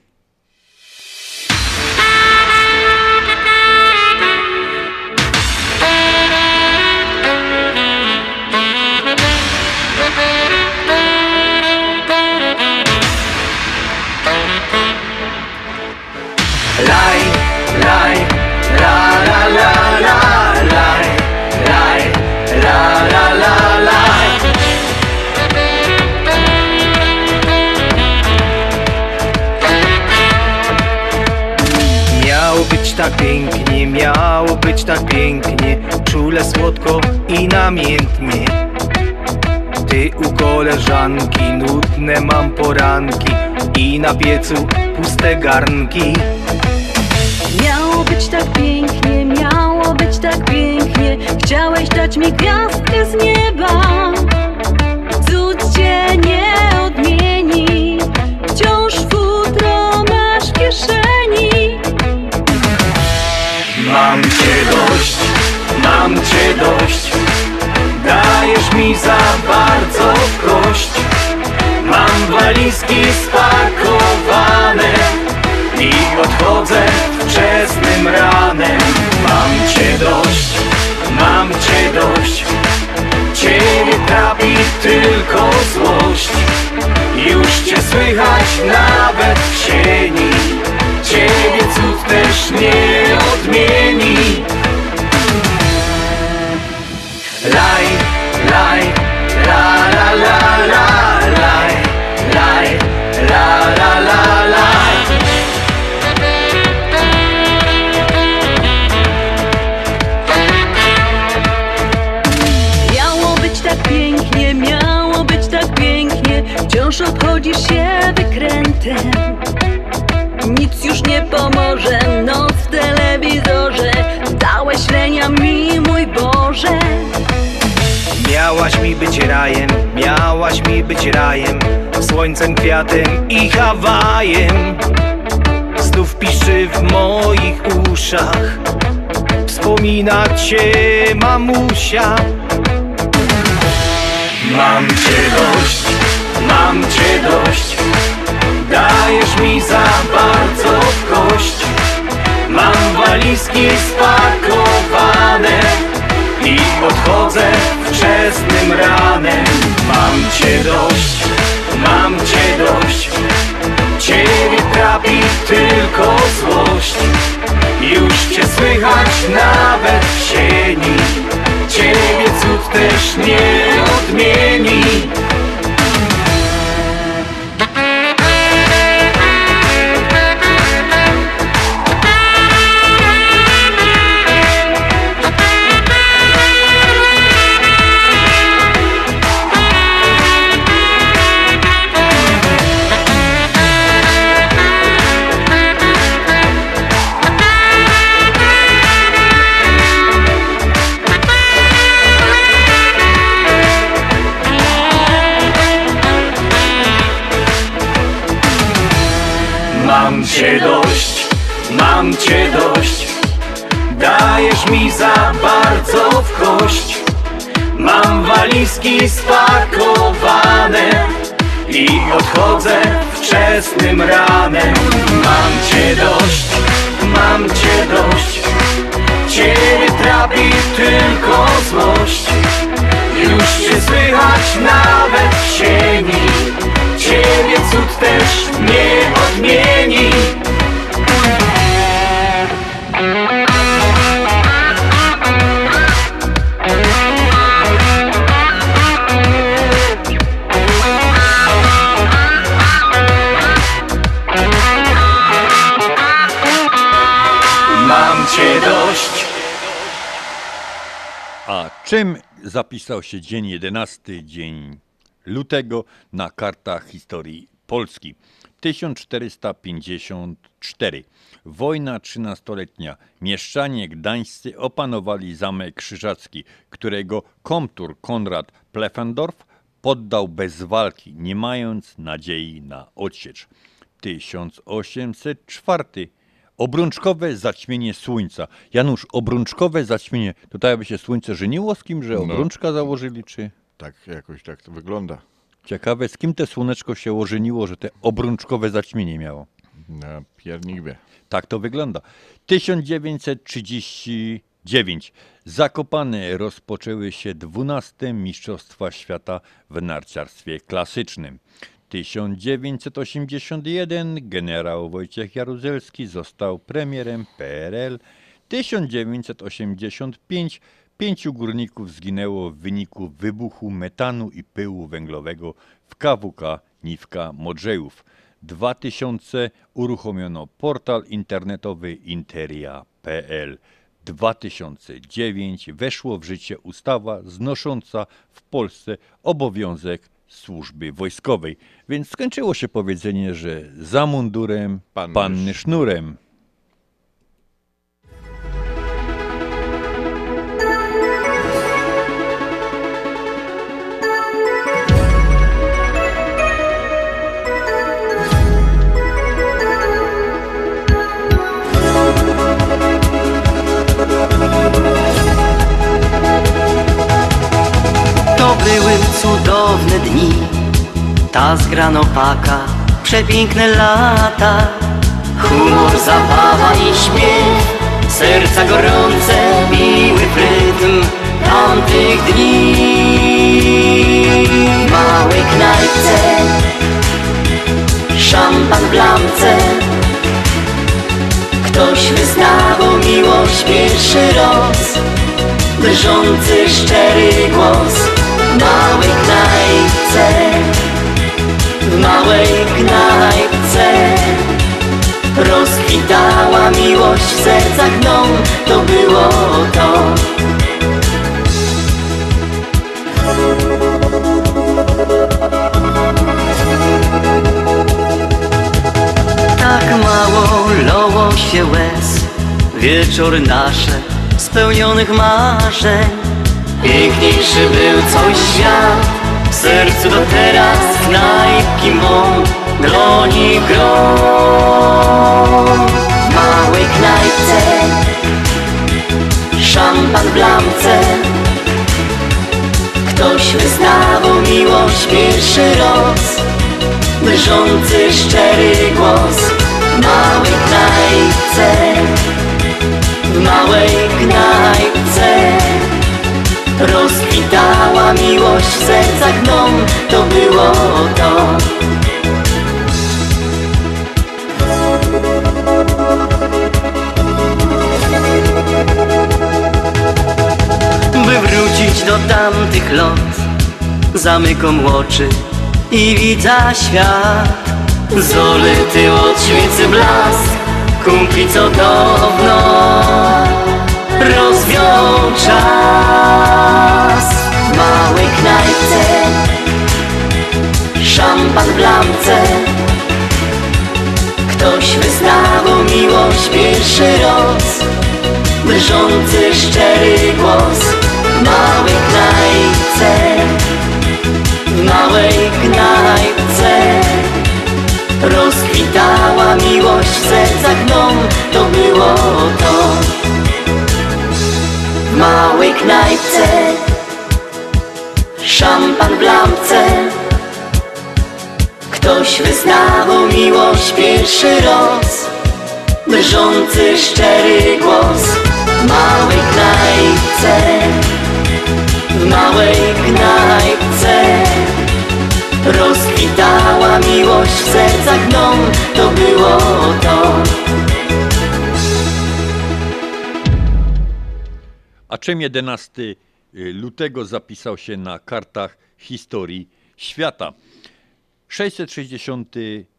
Tak pięknie, miało być tak pięknie Czule, słodko i namiętnie. Ty u koleżanki, nudne mam poranki I na piecu puste garnki. Miało być tak pięknie, miało być tak pięknie Chciałeś dać mi gwiazdkę z nieba. Cud cię nie mam cię dość. Dajesz mi za bardzo kość. Mam walizki spakowane I odchodzę wczesnym ranem. Mam cię dość, mam cię dość. Ciebie trapi tylko złość. Już cię słychać nawet w sieni Ciebie cud też nie odmieni Laj, laj, la la la la Laj, laj, la la la laj Miało być tak pięknie, miało być tak pięknie Wciąż obchodzisz się wykrętem. Nic już nie pomoże, noc w telewizorze Dałeś lenia mi, mój Boże Miałaś mi być rajem, miałaś mi być rajem Słońcem, kwiatem i Hawajem. Znów piszczy w moich uszach Wspomina cię mamusia. Mam cię dość, mam cię dość Dajesz mi za bardzo w kość. Mam walizki spakowane I odchodzę wczesnym ranem. Mam cię dość, mam cię dość. Ciebie trapi tylko złość. Już cię słychać nawet walizki zapisał się dzień 11, dzień lutego na kartach historii Polski? 1454. Wojna trzynastoletnia. Mieszczanie gdańscy opanowali zamek krzyżacki, którego komtur Konrad Pleffendorf poddał bez walki, nie mając nadziei na odsiecz. 1804. Obrączkowe zaćmienie słońca. Janusz, obrączkowe zaćmienie. To tak jakby się słońce żeniło z kim, że No. obrączka założyli, czy? Tak, jakoś tak to wygląda. Ciekawe, z kim te słoneczko się ożeniło, że te obrączkowe zaćmienie miało. Na piernik wie. Tak to wygląda. 1939. Zakopane rozpoczęły się 12 Mistrzostwa Świata w narciarstwie klasycznym. 1981 generał Wojciech Jaruzelski został premierem PRL. 1985 pięciu górników zginęło w wyniku wybuchu metanu i pyłu węglowego w KWK Niwka Modrzejów. 2000 uruchomiono portal internetowy interia.pl. 2009 weszło w życie ustawa znosząca w Polsce obowiązek służby wojskowej. Więc skończyło się powiedzenie, że za mundurem panny, panny sznurem. Były cudowne dni, ta zgranopaka, przepiękne lata. Humor, zabawa i śmiech, serca gorące biły w rytm tamtych dni. Małej knajpce, szampan w blamce, ktoś wyznawał miłość pierwszy raz. Drżący, szczery głos w małej knajpce. W małej knajpce. Rozkwitała miłość w sercach mną. To było to. Tak mało loło się łez. Wieczór nasze spełnionych marzeń Piękniejszy był cały świat. W sercu do teraz knajpki mą Dłoni gro W małej knajpce Szampan w blamce Ktoś wyznawał miłość pierwszy raz. Drżący, szczery głos W małej knajpce. W małej knajpce Rozkwitała miłość w sercach mną To było to. By wrócić do tamtych lot Zamykam oczy i widzę świat. Zolety od świecy blask Kumpli co dawno rozwiął czas W małej knajpce Szampan w blamce Ktoś wyznawał miłość pierwszy raz. Drżący, szczery głos W małej knajpce. W małej knajpce Rozkwitała miłość w sercach To było to W małej knajpce. Szampan w lampce. Ktoś wyznawał miłość pierwszy raz. Drżący, szczery głos W małej knajpce. W małej knajpce. Rozkwitała miłość w sercach mną. To było to A czym 11 lutego zapisał się na kartach historii świata? 660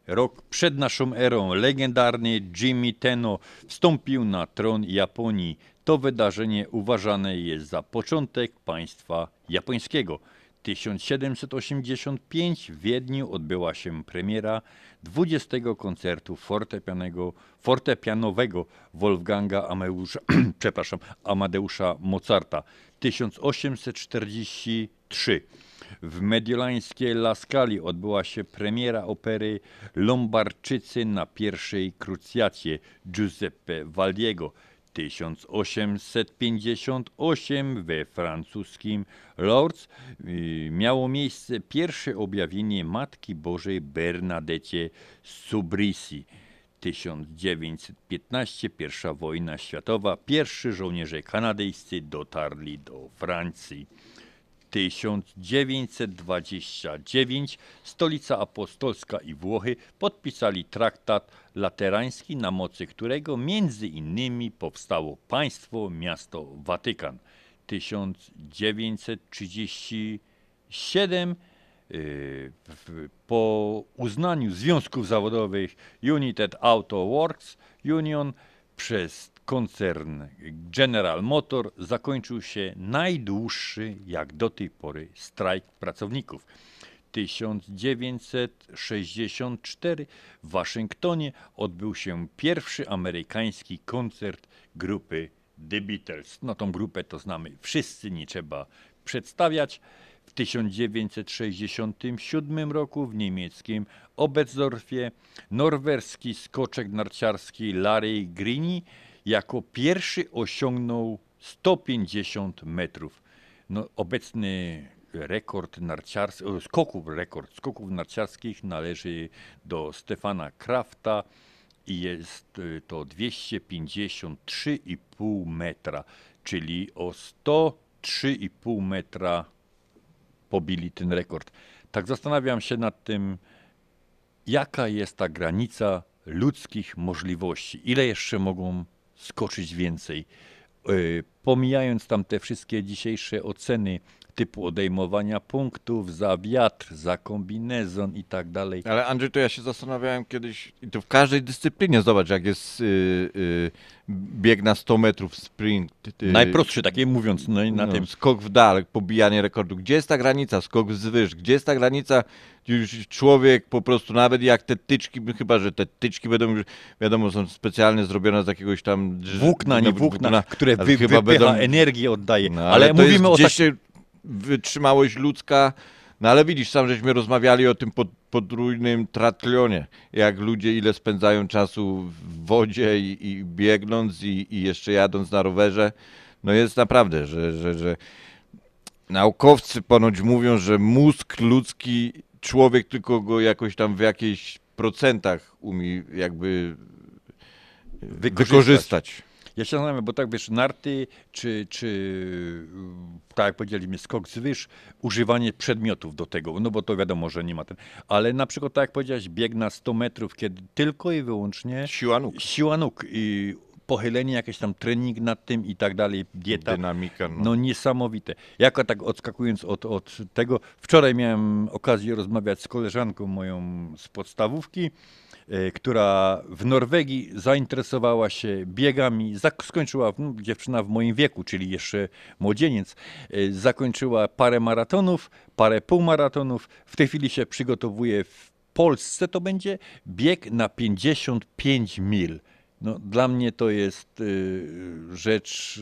rok przed naszą erą legendarny Jimmy Tenno wstąpił na tron Japonii. To wydarzenie uważane jest za początek państwa japońskiego. 1785 w Wiedniu odbyła się premiera 20 koncertu fortepianego, fortepianowego Wolfganga Ameusza, przepraszam, Amadeusza Mozarta. 1843 w mediolańskiej La Scali odbyła się premiera opery Lombardczycy na pierwszej krucjacie Giuseppe Valdiego. 1858 we francuskim Lourdes y, miało miejsce pierwsze objawienie Matki Bożej Bernadecie Subrisi. 1915 pierwsza wojna światowa. Pierwszy żołnierze kanadyjscy dotarli do Francji. 1929 stolica apostolska i Włochy podpisali traktat laterański, na mocy którego między innymi powstało państwo miasto Watykan. 1937 y, po uznaniu związków zawodowych United Auto Works Union przez koncern General Motor zakończył się najdłuższy jak do tej pory strajk pracowników. 1964 w Waszyngtonie odbył się pierwszy amerykański koncert grupy The Beatles. No tą grupę to znamy wszyscy, nie trzeba przedstawiać. W 1967 roku w niemieckim Oberstdorfie norweski skoczek narciarski Larry Greeny jako pierwszy osiągnął 150 metrów. No, obecny rekord narciarski, skoków, rekord skoków narciarskich należy do Stefana Krafta i jest y, to 253,5 metra, czyli o 103,5 metra pobili ten rekord. Tak zastanawiam się nad tym, jaka jest ta granica ludzkich możliwości. Ile jeszcze mogą skoczyć więcej? Yy, Pomijając tam te wszystkie dzisiejsze oceny typu odejmowania punktów za wiatr, za kombinezon i tak dalej. Ale Andrzej, to ja się zastanawiałem kiedyś, i to w każdej dyscyplinie, zobacz, jak jest y, y, bieg na 100 metrów, sprint. y, Najprostszy, takie mówiąc, no i na no, tym. Skok w dal, pobijanie rekordu. Gdzie jest ta granica? Skok wzwyż. Gdzie jest ta granica? Już człowiek po prostu, nawet jak te tyczki, chyba że te tyczki będą już, wiadomo, są specjalnie zrobione z jakiegoś tam... Włókna, nie no, włókna, które wy, chyba wypycha energię, oddaje. No, ale ale, mówimy jest o gdzieś tak... wytrzymałość ludzka. No ale widzisz, sam żeśmy rozmawiali o tym pod, podrójnym tratlionie. Jak ludzie ile spędzają czasu w wodzie i, i biegnąc i, i jeszcze jadąc na rowerze. No jest naprawdę, że, że, że naukowcy ponoć mówią, że mózg ludzki, człowiek tylko go jakoś tam w jakichś procentach umie jakby wykorzystać. Ja się zastanawiam, bo tak wiesz, narty, czy, czy tak jak powiedzieliśmy, skok z wyż, używanie przedmiotów do tego, no bo to wiadomo, że nie ma ten. Ale na przykład, tak jak powiedziałeś, bieg na 100 metrów, kiedy tylko i wyłącznie siła nóg, siła nóg i pochylenie, jakiś tam trening nad tym i tak dalej, dieta. Dynamika. No. No niesamowite. Jako tak odskakując od, od tego, wczoraj miałem okazję rozmawiać z koleżanką moją z podstawówki, e, która w Norwegii zainteresowała się biegami, skończyła, dziewczyna w moim wieku, czyli jeszcze młodzieniec, e, zakończyła parę maratonów, parę półmaratonów, w tej chwili się przygotowuje w Polsce, to będzie bieg na 55 mil. No, dla mnie to jest y, rzecz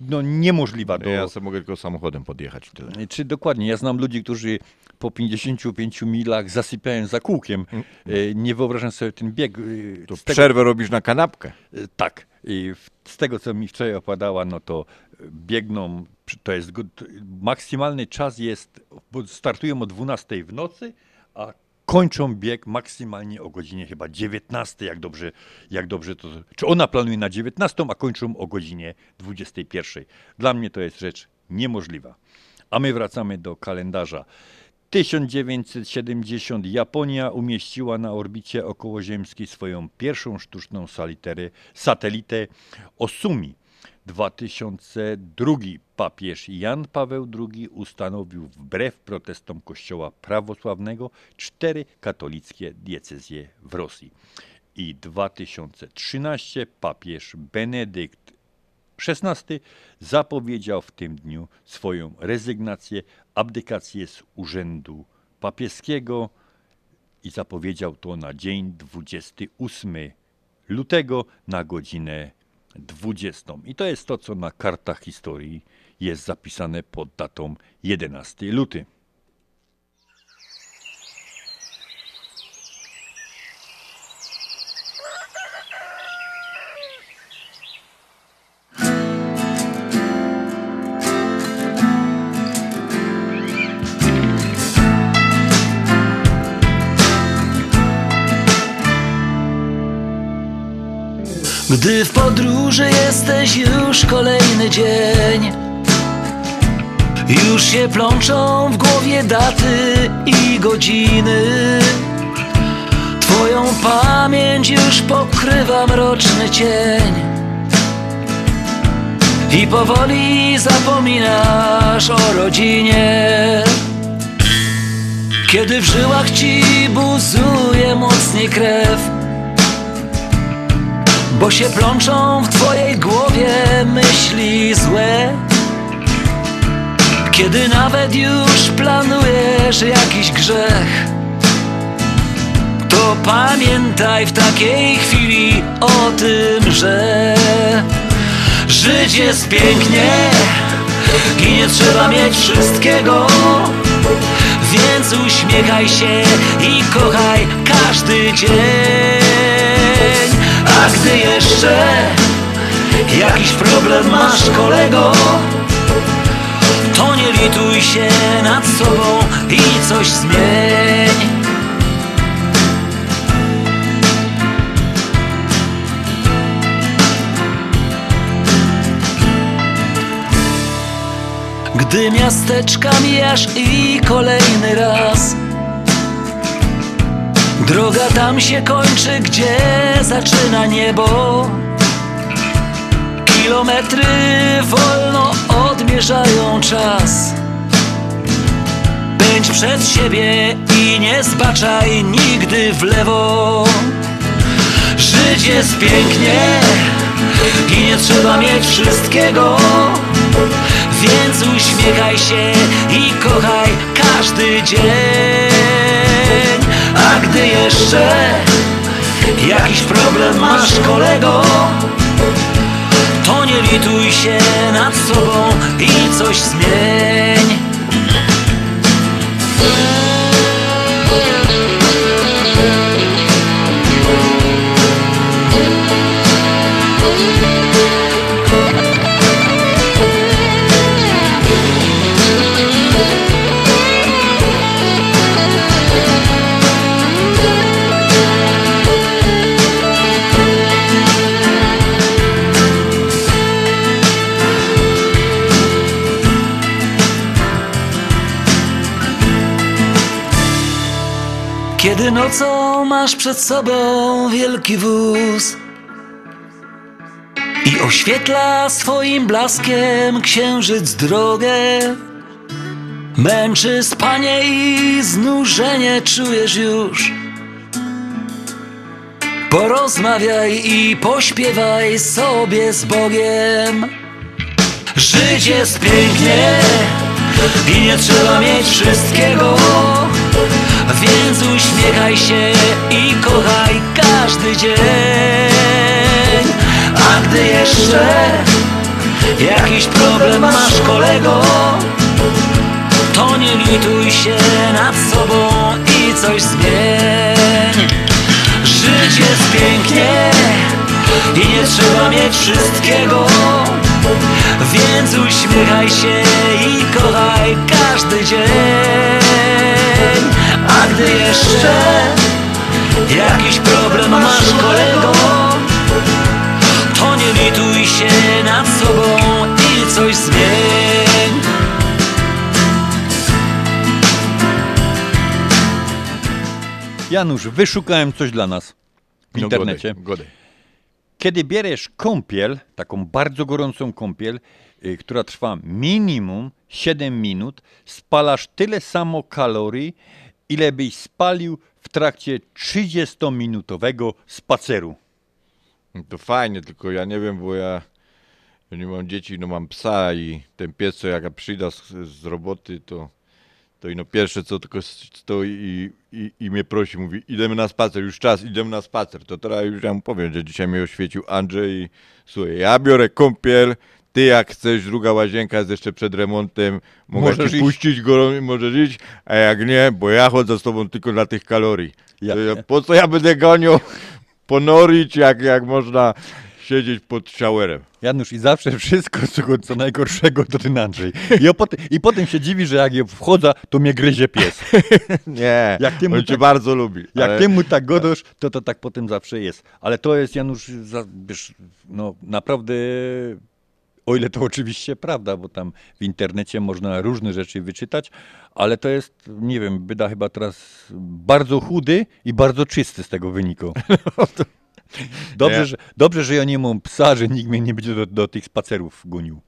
no, niemożliwa. Do... Ja sobie mogę tylko samochodem podjechać tyle. Czy dokładnie, ja znam ludzi, którzy po 55 milach zasypiają za kółkiem. E, Nie wyobrażam sobie ten bieg. e, Mm. To tego- przerwę robisz na kanapkę. E, Tak. I z tego, co mi wczoraj opowiadała, no to biegną, to jest maksymalny czas jest, bo startują o 12 w nocy, a kończą bieg maksymalnie o godzinie chyba 19, jak dobrze, jak dobrze to. Czy ona planuje na 19, a kończą o godzinie 21. Dla mnie to jest rzecz niemożliwa. A my wracamy do kalendarza. 1970 Japonia umieściła na orbicie okołoziemskiej swoją pierwszą sztuczną satelitę Osumi. 2002 papież Jan Paweł II ustanowił wbrew protestom Kościoła prawosławnego cztery katolickie diecezje w Rosji. I 2013 papież Benedykt XVI zapowiedział w tym dniu swoją rezygnację, abdykację z urzędu papieskiego i zapowiedział to na dzień 28 lutego na godzinę 20. I to jest to, co na kartach historii jest zapisane pod datą 11 luty. Gdy w podróży jesteś już kolejny dzień. Już się plączą w głowie daty i godziny. Twoją pamięć już pokrywa mroczny cień. I powoli zapominasz o rodzinie. Kiedy w żyłach ci buzuje mocniej krew Bo się plączą w twojej głowie myśli złe. Kiedy nawet już planujesz jakiś grzech To pamiętaj w takiej chwili o tym, że Żyć jest pięknie. I nie trzeba mieć wszystkiego Więc uśmiechaj się i kochaj każdy dzień A gdy jeszcze jakiś problem masz kolego? To nie lituj się nad sobą i coś zmień. Gdy miasteczka mijasz i kolejny raz Droga tam się kończy, gdzie zaczyna niebo. Kilometry wolno odmierzają czas. Pędź przed siebie i nie zbaczaj nigdy w lewo. Żyć jest pięknie i nie trzeba mieć wszystkiego. Więc uśmiechaj się i kochaj każdy dzień A gdy jeszcze jakiś problem masz kolego To nie lituj się nad sobą i coś zmień Kiedy nocą masz przed sobą wielki wóz I oświetla swoim blaskiem księżyc drogę Męczy spanie i znużenie czujesz już. Porozmawiaj i pośpiewaj sobie z Bogiem. Żyć jest pięknie i nie trzeba mieć wszystkiego Więc uśmiechaj się i kochaj każdy dzień. A gdy jeszcze jakiś problem masz kolego To nie lituj się nad sobą i coś zmień. Żyć jest pięknie i nie trzeba mieć wszystkiego Więc uśmiechaj się i kochaj każdy dzień A gdy jeszcze jakiś problem masz kolego To nie lituj się nad sobą i coś zmień Janusz, wyszukałem coś dla nas w No, internecie. godaj, godaj. Kiedy bierzesz kąpiel, taką bardzo gorącą kąpiel, y, która trwa minimum 7 minut, spalasz tyle samo kalorii, ile byś spalił w trakcie 30-minutowego spaceru. No To fajnie, tylko ja nie wiem, bo ja, nie mam dzieci, no mam psa i ten pies, co jak przyjda z, z roboty, to, to ino pierwsze co tylko stoi i, i, i mnie prosi, mówi idziemy na spacer, już czas, idziemy na spacer. To teraz już ja mu powiem, że dzisiaj mnie oświecił Andrzej i słuchaj, ja biorę kąpiel, ty jak chcesz, druga łazienka jest jeszcze przed remontem, mogę Możesz ci iść. puścić go, możesz iść, a jak nie, bo ja chodzę z tobą tylko dla tych kalorii. Ja, po co ja będę gonił ponorić, jak, jak można siedzieć pod showerem. Janusz, i zawsze wszystko, co, co najgorszego, to ten Andrzej. I, o, potem, I potem się dziwi, że jak ja wchodzę, to mnie gryzie pies. Nie, jak ty mu on cię bardzo lubi, Jak ale- ty mu tak godasz, to to tak potem zawsze jest. Ale to jest, Janusz, wiesz, no naprawdę, o ile to oczywiście prawda, bo tam w internecie można różne rzeczy wyczytać, ale to jest, nie wiem, byda chyba teraz bardzo chudy i bardzo czysty z tego wyniku. Dobrze, nie. że, dobrze, że ja nie mam psa, że nikt mnie nie będzie do, do tych spacerów gonił.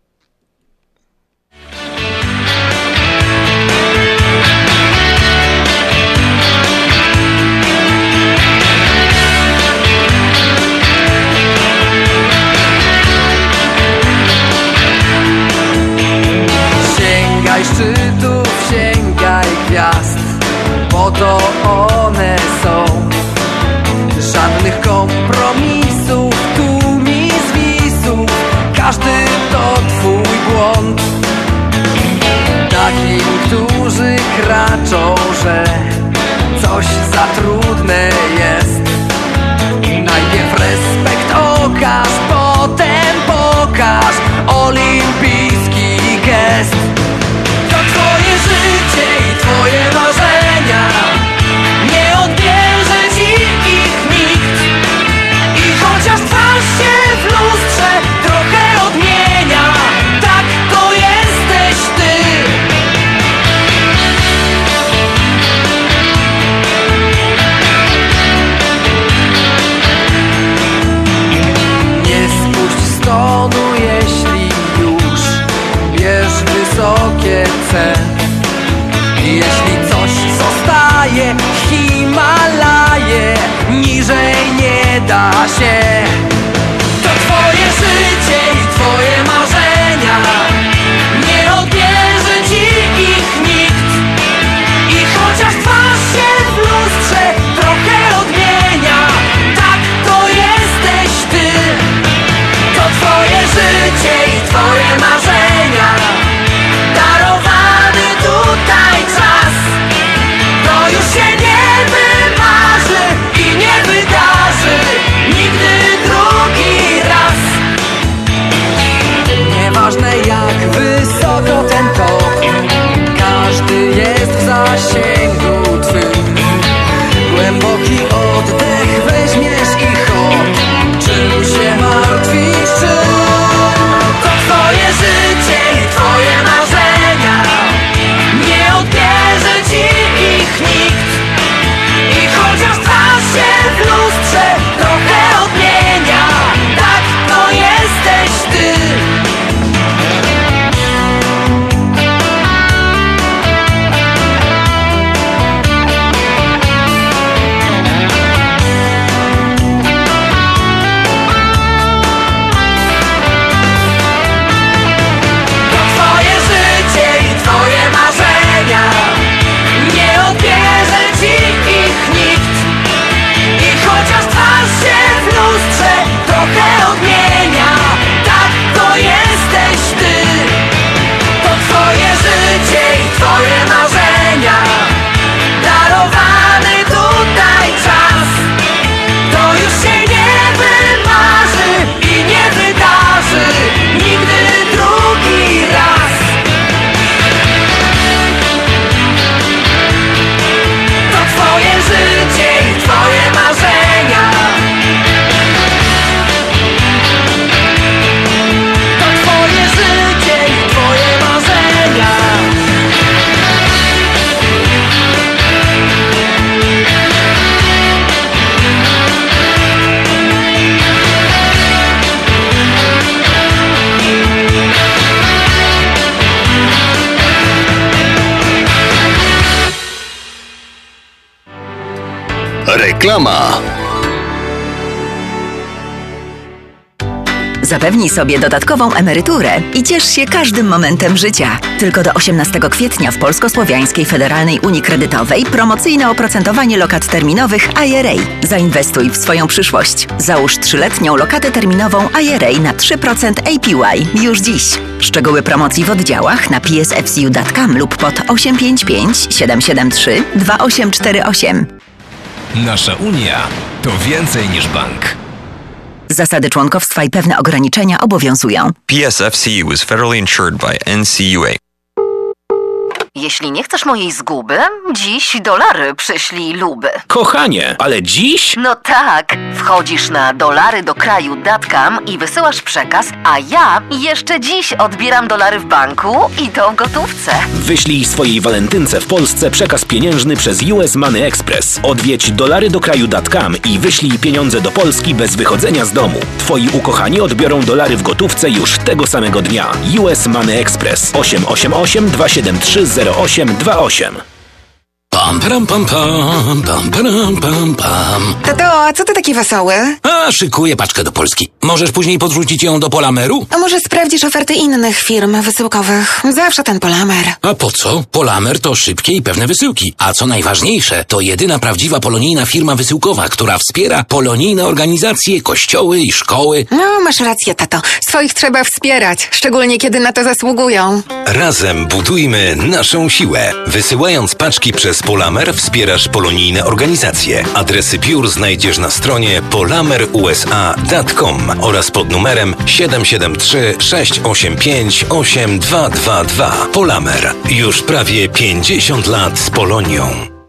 Sięgaj szczytów, sięgaj gwiazd, bo to one są Żadnych kompromisów, tu mi zwisów Każdy to twój błąd. Takim, którzy kraczą, że coś za trudne jest. Najpierw respekt okaż, potem pokaż olimpijski gest zostaje, Himalaje, niżej nie da się. To twoje życie i twoje marzenia, Reklama. Zapewnij sobie dodatkową emeryturę i ciesz się każdym momentem życia. Tylko do 18 kwietnia w Polsko-Słowiańskiej Federalnej Unii Kredytowej promocyjne oprocentowanie lokat terminowych IRA. Zainwestuj w swoją przyszłość. Załóż trzyletnią lokatę terminową IRA na 3% APY już dziś. Szczegóły promocji w oddziałach na psfcu.com lub pod 855 773 2848. Nasza Unia to więcej niż bank. Zasady członkowstwa i pewne ograniczenia obowiązują. PSFCU is federally insured by NCUA. Jeśli nie chcesz mojej zguby, dziś dolary przyślij luby. Kochanie, ale dziś? No tak, wchodzisz na dolarydokraju.com i wysyłasz przekaz, a ja jeszcze dziś odbieram dolary w banku i to w gotówce. Wyślij swojej walentynce w Polsce przekaz pieniężny przez US Money Express. Odwiedź dolarydokraju.com i wyślij pieniądze do Polski bez wychodzenia z domu. Twoi ukochani odbiorą dolary w gotówce już tego samego dnia. US Money Express 888 273 0828 Pam, pam, pam, pam, pam, pam, pam, pam. Tato, a co ty taki wesoły? A, szykuję paczkę do Polski. Możesz później podrzucić ją do Polameru? A może sprawdzisz oferty innych firm wysyłkowych? Zawsze ten Polamer. A po co? Polamer to szybkie i pewne wysyłki. A co najważniejsze, to jedyna prawdziwa polonijna firma wysyłkowa, która wspiera polonijne organizacje, kościoły i szkoły. No, masz rację, tato. Swoich trzeba wspierać, szczególnie kiedy na to zasługują. Razem budujmy naszą siłę. Wysyłając paczki przez Polamer wspierasz polonijne organizacje. Adresy biur znajdziesz na stronie polamerusa.com oraz pod numerem 773 685 8222. Polamer. Już prawie 50 lat z Polonią.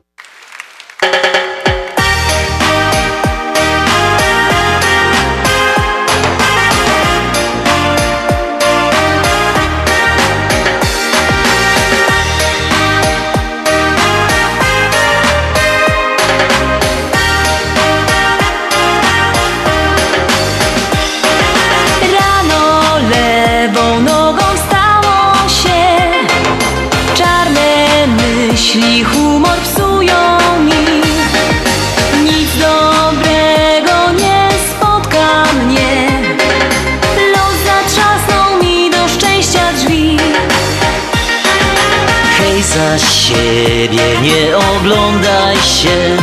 Za siebie nie oglądaj się.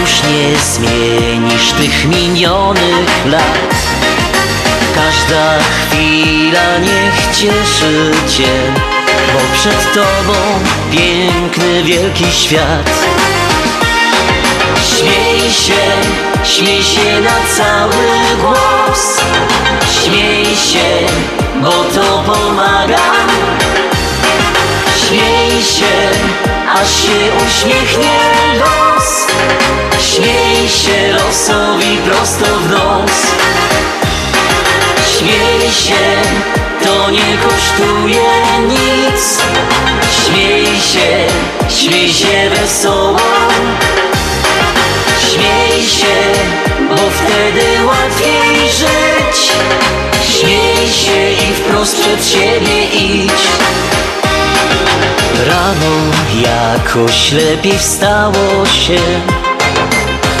Już nie zmienisz tych minionych lat. Każda chwila niech cieszy cię Bo przed tobą piękny, wielki świat. Śmiej się, śmiej się na cały głos. Śmiej się, bo to pomaga Śmiej się, aż się uśmiechnie los. Śmiej się losowi prosto w nos. Śmiej się, to nie kosztuje nic. Śmiej się, śmiej się wesoło. Śmiej się, bo wtedy łatwiej żyć. Śmiej się i wprost przed siebie idź Rano jakoś lepiej wstało się.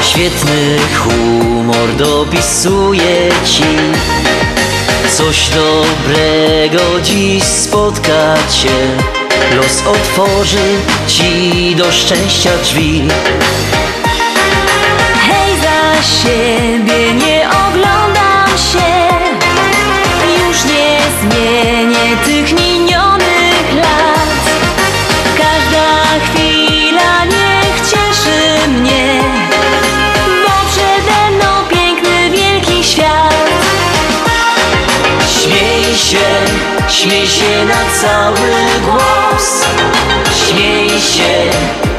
Świetny humor dopisuje ci. Coś dobrego dziś spotka cię. Los otworzy ci do szczęścia drzwi. Hej, za siebie nie śmiej się na cały głos. Śmiej się,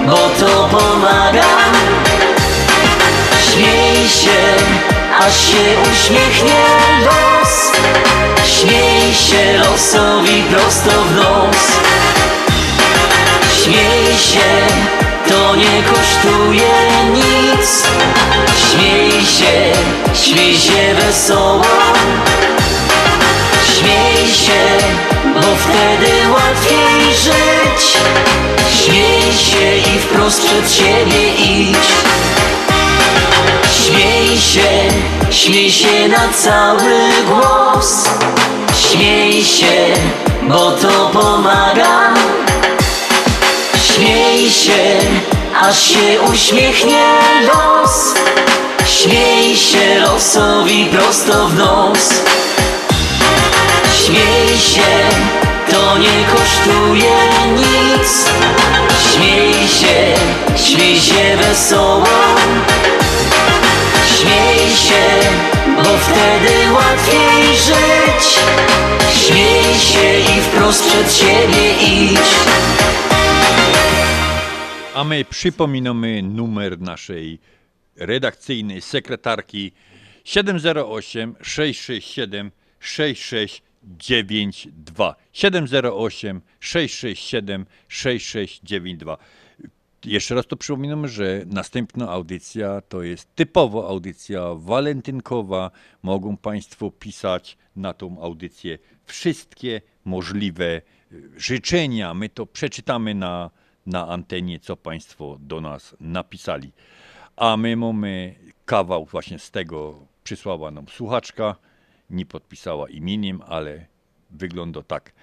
bo to pomaga. Śmiej się, aż się uśmiechnie los. Śmiej się losowi prosto w nos. Śmiej się, to nie kosztuje nic. Śmiej się, śmiej się wesoło Się, bo wtedy łatwiej żyć. Śmiej się i wprost przed siebie idź. Śmiej się, śmiej się na cały głos. Śmiej się, bo to pomaga. Śmiej się, aż się uśmiechnie los. Śmiej się losowi prosto w nos Śmiej się, to nie kosztuje nic. Śmiej się, śmiej się wesoło. Śmiej się, bo wtedy łatwiej żyć. Śmiej się i wprost przed siebie idź. A my przypominamy numer naszej redakcyjnej sekretarki 708 667 6692. 708 667 6692. Jeszcze raz to przypominam, że następna audycja to jest typowo audycja walentynkowa. Mogą Państwo pisać na tą audycję wszystkie możliwe y, życzenia. My to przeczytamy na, na antenie, co Państwo do nas napisali. A my mamy kawał właśnie z tego, przysłała nam słuchaczka, nie podpisała imieniem, ale wygląda tak.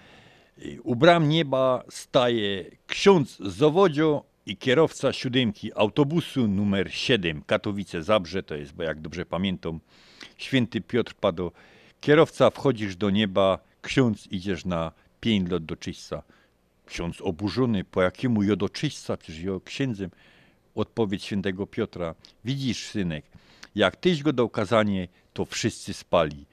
Y, U bram nieba staje ksiądz Zowodzio i kierowca siódemki autobusu numer 7 Katowice-Zabrze, to jest, bo jak dobrze pamiętam, święty Piotr Pado. Kierowca, wchodzisz do nieba, ksiądz, idziesz na pięć lot do czyśca. Ksiądz oburzony, po jakiemu jo do czyśca, przecież jo księdzem. Odpowiedź świętego Piotra, widzisz synek, jak tyś go dał kazanie, to wszyscy spali.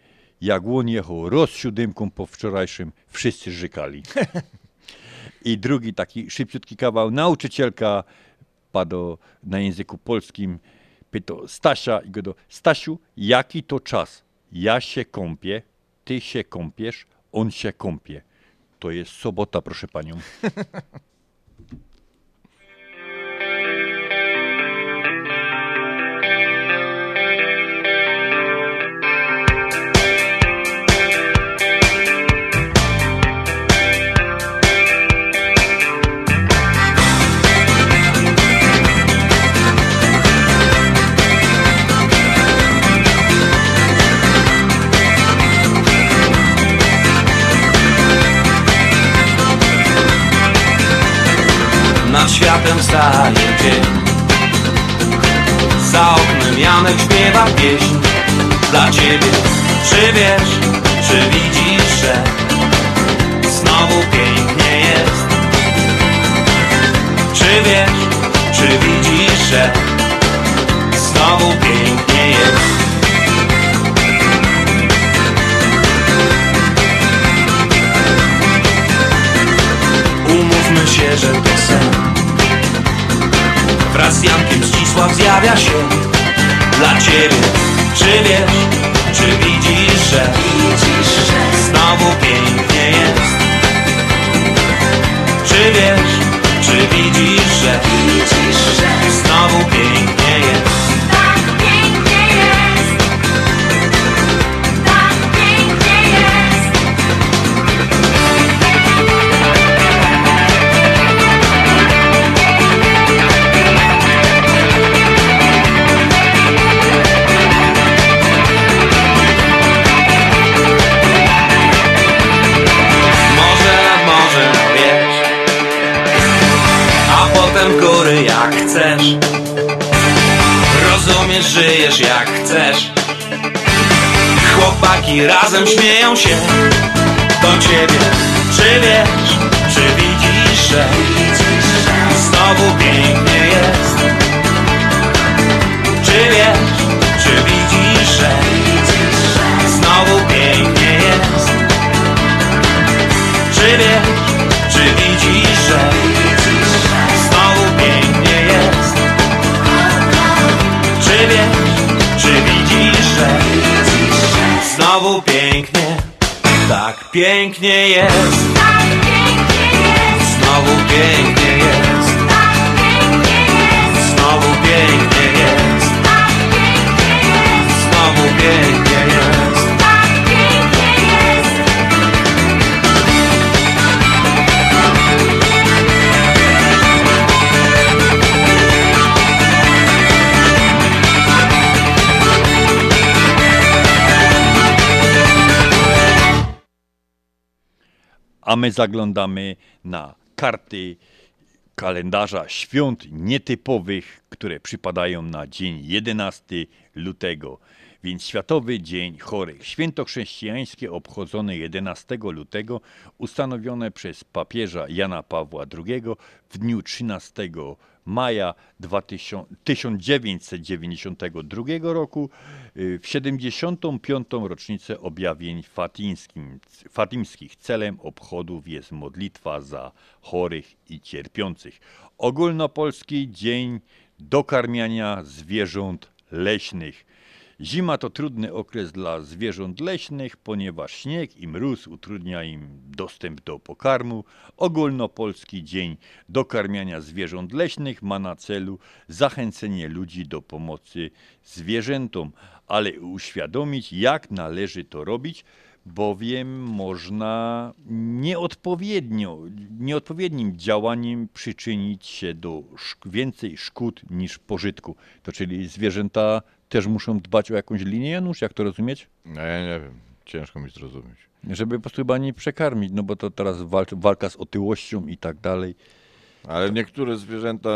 Jak on jechał roz siódemką po wczorajszym, wszyscy żykali. I drugi taki szybciutki kawał, nauczycielka padł na języku polskim, pytał Stasia i go do Stasiu, jaki to czas? Ja się kąpię, ty się kąpiesz, on się kąpie. To jest sobota, proszę panią. Światem staje dzień. Za oknem Janek śpiewa pieśń Dla ciebie. Czy wiesz, czy widzisz, że Znowu pięknie jest? Czy wiesz, czy widzisz, że Znowu pięknie jest? Umówmy się, że to sen Wraz z Jankiem Zdzisław zjawia się Dla ciebie. Czy wiesz, czy widzisz, że Znowu pięknie jest? Czy wiesz, czy widzisz, że Znowu pięknie jest Chłopaki razem śmieją się Do ciebie pięknie jest A my zaglądamy na karty kalendarza świąt nietypowych, które przypadają na dzień 11 lutego. Więc Światowy Dzień Chorych. Święto chrześcijańskie obchodzone 11 lutego, ustanowione przez papieża Jana Pawła II w dniu 13 maja 2000 1992 roku y, w 75. rocznicę objawień fatimskich. Celem obchodów jest modlitwa za chorych i cierpiących. Ogólnopolski Dzień Dokarmiania Zwierząt Leśnych. Zima to trudny okres dla zwierząt leśnych, ponieważ śnieg i mróz utrudnia im dostęp do pokarmu. Ogólnopolski Dzień Dokarmiania Zwierząt Leśnych ma na celu zachęcenie ludzi do pomocy zwierzętom, ale uświadomić, jak należy to robić, bowiem można nieodpowiednio, nieodpowiednim działaniem przyczynić się do więcej szkód niż pożytku. To czyli zwierzęta też muszą dbać o jakąś linię, Janusz, jak to rozumieć? No ja nie wiem, ciężko mi zrozumieć. Żeby po prostu chyba nie przekarmić, no bo to teraz walcz, walka z otyłością i tak dalej. Ale niektóre zwierzęta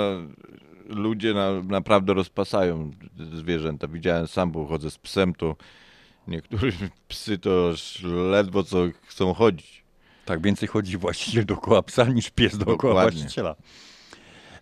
ludzie na, naprawdę rozpasają zwierzęta. Widziałem sam, bo chodzę z psem, to niektóre psy to ledwo co chcą chodzić. Tak, więcej chodzi właściciel dookoła psa niż pies dookoła Dokładnie. właściciela.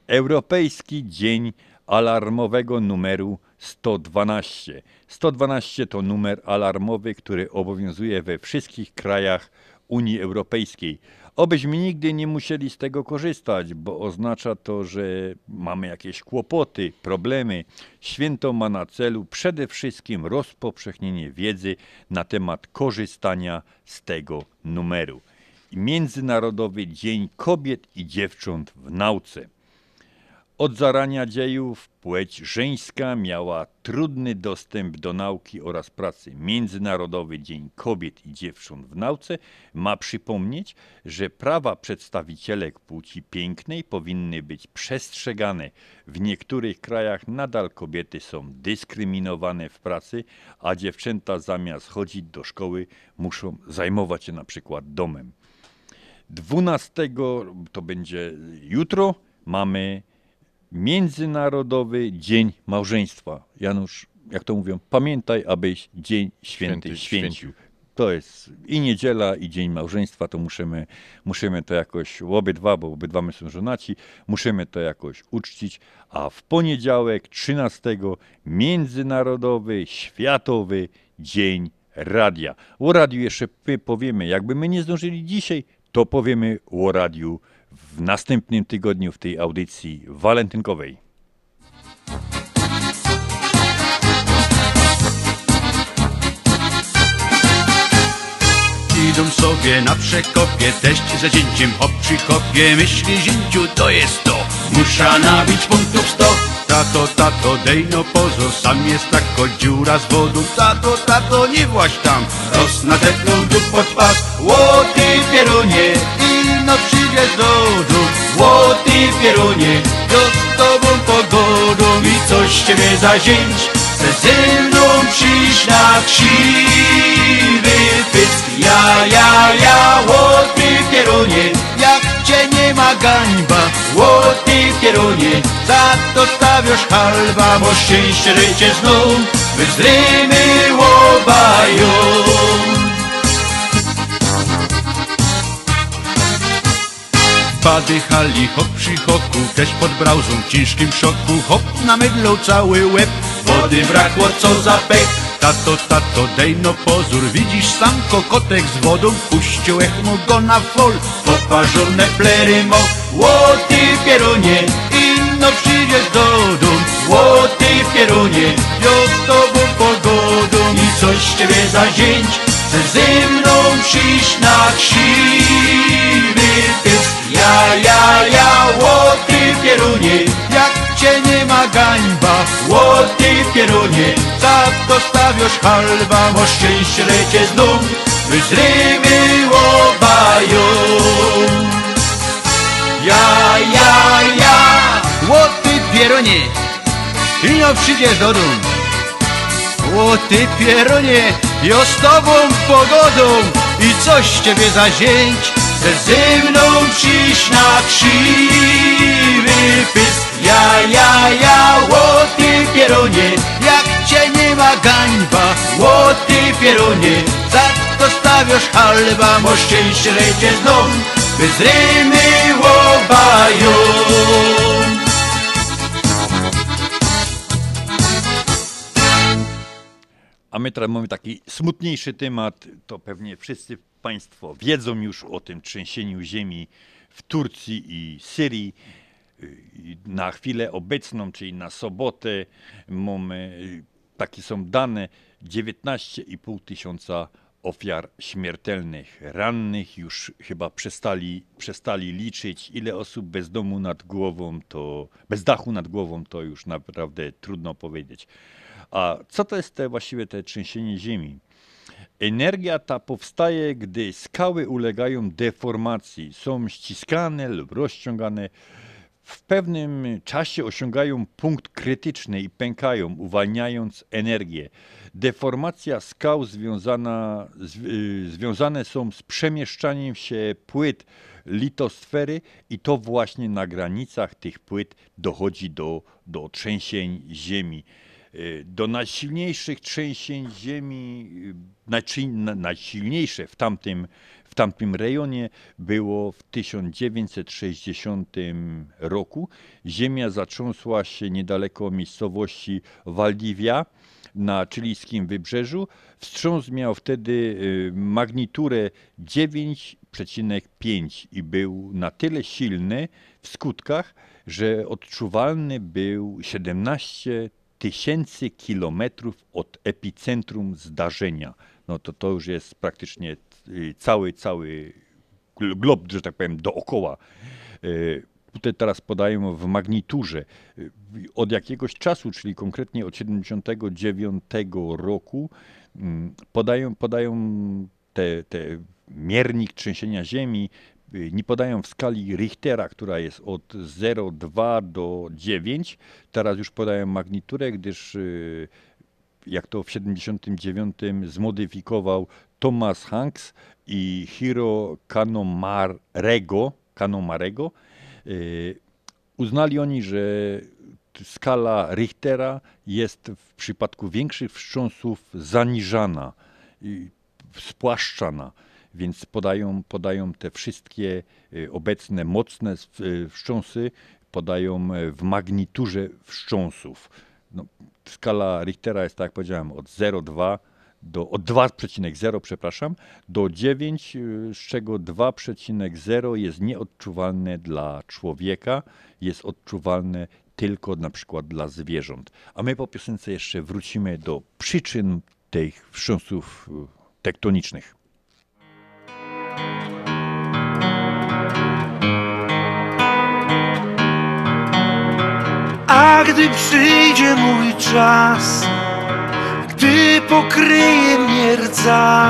Europejski Dzień Alarmowego numeru 112. 112 to numer alarmowy, który obowiązuje we wszystkich krajach Unii Europejskiej. Obyśmy nigdy nie musieli z tego korzystać, bo oznacza to, że mamy jakieś kłopoty, problemy. Święto ma na celu przede wszystkim rozpowszechnienie wiedzy na temat korzystania z tego numeru. Międzynarodowy Dzień Kobiet i Dziewcząt w Nauce. Od zarania dziejów płeć żeńska miała trudny dostęp do nauki oraz pracy. Międzynarodowy Dzień Kobiet i Dziewcząt w Nauce ma przypomnieć, że prawa przedstawicielek płci pięknej powinny być przestrzegane. W niektórych krajach nadal kobiety są dyskryminowane w pracy, a dziewczęta zamiast chodzić do szkoły muszą zajmować się na przykład domem. 12 to będzie jutro mamy Międzynarodowy Dzień Małżeństwa. Janusz, jak to mówią, pamiętaj, abyś Dzień Święty, Święty święcił. To jest i niedziela, i Dzień Małżeństwa, to musimy, musimy to jakoś, obydwa, bo obydwa my są żonaci, musimy to jakoś uczcić. A w poniedziałek, 13, Międzynarodowy, Światowy Dzień Radia. O radiu jeszcze my powiemy, jakby my nie zdążyli dzisiaj, to powiemy o radiu w następnym tygodniu w tej audycji walentynkowej. Idą sobie na przekopie, teść za zięciem hop przy hopie Myśli zięciu to jest to, musza nabić punktów sto Tato, tato, dej no pozo, sam jest tako dziura z wodą Tato, tato, nie właś tam, roz nadepnął tu pod pas. Łoty pierunie, ino przyjdziesz do domu Łoty pierunie, do z tobą pogodą. I coś ciebie za zięć, chce ze mną przyjść na krzywy Ja, ja, ja, łoty pierunie, jak cię nie ma gańba Łoty pierunie, za to stawiasz halba Bo szczęście życie znów wyzrymy łobają Bady hali, hop przy hoku, też pod brauzą w ciężkim szoku. Hop na mydlą cały łeb, wody brakło co za pech Tato, tato, dej no pozór, widzisz sam kokotek z wodą Puścił mu go na fol, poparzone plery mo Łoty pierunie, inno przyjdziesz do dum. Łoty pierunie, jo z tobą pogodą. I coś z ciebie za zięć, chce ze mną przyjść na krzywy pysk Ja, ja, ja, łoty pierunie, jak cię nie ma gańba. Łoty pierunie, za to stawiasz halba Bo szczęście lecie znów, wyzrymy łobają Ja, ja, ja, łoty pierunie, ino przyjdziesz do dum. O ty pierunie, jo z tobą pogodą. I coś ciebie za zięć Chce ze mną przyjść na krzywy pysk. Ja, ja, ja, o ty pierunie, jak cię nie ma gańba. O ty pierunie, za to stawiasz halba Bo szczęście lecie znów, by z rymy A my teraz mamy taki smutniejszy temat. To pewnie wszyscy Państwo wiedzą już o tym trzęsieniu ziemi w Turcji i Syrii. I Na chwilę obecną, czyli na sobotę, mamy, takie są dane, 19,5 tysiąca ofiar śmiertelnych, rannych. Już chyba przestali, przestali liczyć, ile osób bez domu nad głową, to bez dachu nad głową, to już naprawdę trudno powiedzieć. A co to jest te właściwie te trzęsienie ziemi? Energia ta powstaje, gdy skały ulegają deformacji, są ściskane lub rozciągane. W pewnym czasie osiągają punkt krytyczny i pękają, uwalniając energię. Deformacja skał związana, y, związane są z przemieszczaniem się płyt litosfery i to właśnie na granicach tych płyt dochodzi do, do trzęsień ziemi. Y, Do najsilniejszych trzęsień ziemi, y, najsilniejsze w tamtym, w tamtym rejonie było w 1960 roku. Ziemia zatrząsła się niedaleko miejscowości Valdivia na chilijskim wybrzeżu. Wstrząs miał wtedy y, magniturę 9,5 i był na tyle silny w skutkach, że odczuwalny był 17 tysięcy kilometrów od epicentrum zdarzenia. No to to już jest praktycznie y, cały, cały gl- glob, że tak powiem, dookoła. Y, Tutaj teraz podają w magniturze. Y, Od jakiegoś czasu, czyli konkretnie od 79 roku, mm, podają, podają te, te miernik trzęsienia ziemi, nie podają w skali Richtera, która jest od 0,2 do 9. Teraz już podają magniturę, gdyż y, jak to w 79 zmodyfikował Thomas Hanks i Hiro Kanomarego, Kanomarego, y, uznali oni, że skala Richtera jest w przypadku większych wstrząsów zaniżana, spłaszczana, więc podają, podają te wszystkie y, obecne mocne y, wstrząsy, podają e, w magniturze wstrząsów. No, skala Richtera jest, tak jak powiedziałem, od 0,2 do, od 2,0, przepraszam, do 9, y, z czego 2,0 jest nieodczuwalne dla człowieka, jest odczuwalne tylko na przykład dla zwierząt. A my po piosence jeszcze wrócimy do przyczyn tych wstrząsów tektonicznych. A gdy przyjdzie mój czas, gdy pokryje mnie rdza,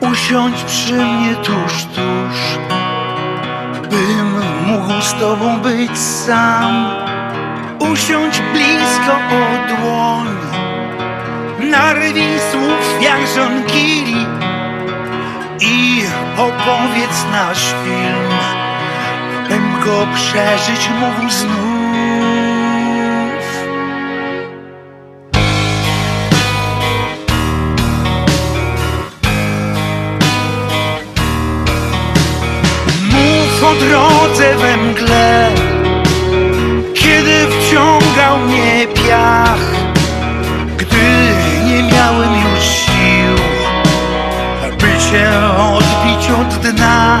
usiądź przy mnie tuż, tuż, bym mógł z tobą być sam. Usiądź blisko o dłoń, narwij słów jak żonkili i opowiedz nasz film, bym go przeżyć mógł znów. Mów o drodze we mgle, kiedy wciągał mnie piach, gdy nie miałem cię odbić od dna.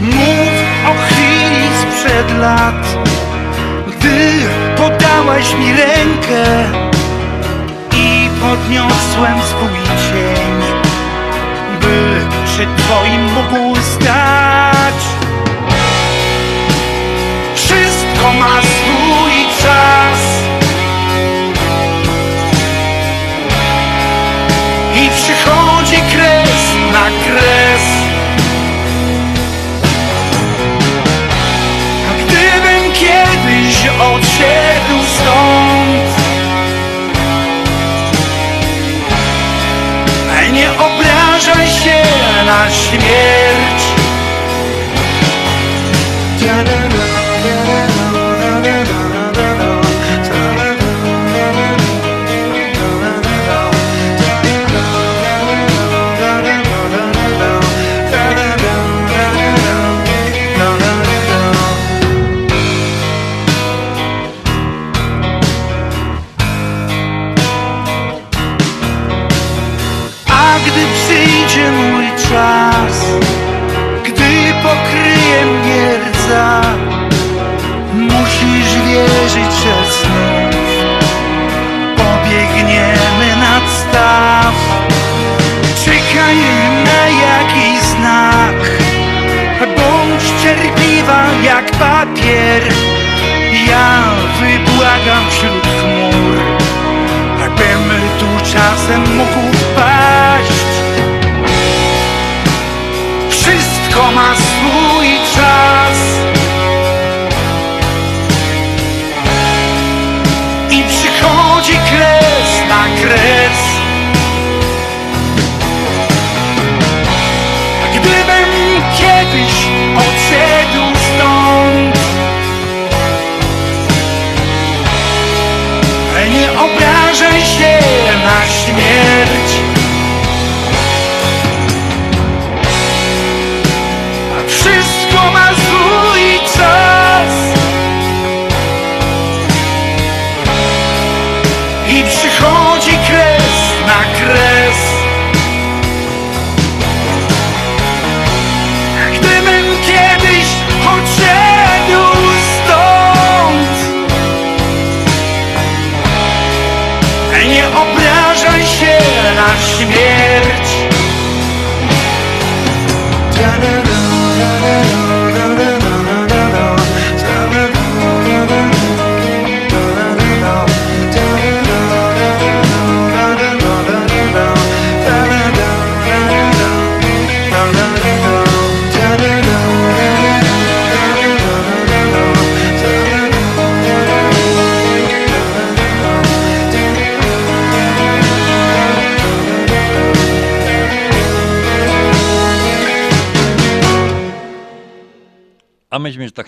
Mów o chwili sprzed lat, gdy podałaś mi rękę i podniosłem swój cień, by przed twoim mógł stać. Wszystko ma swój kres na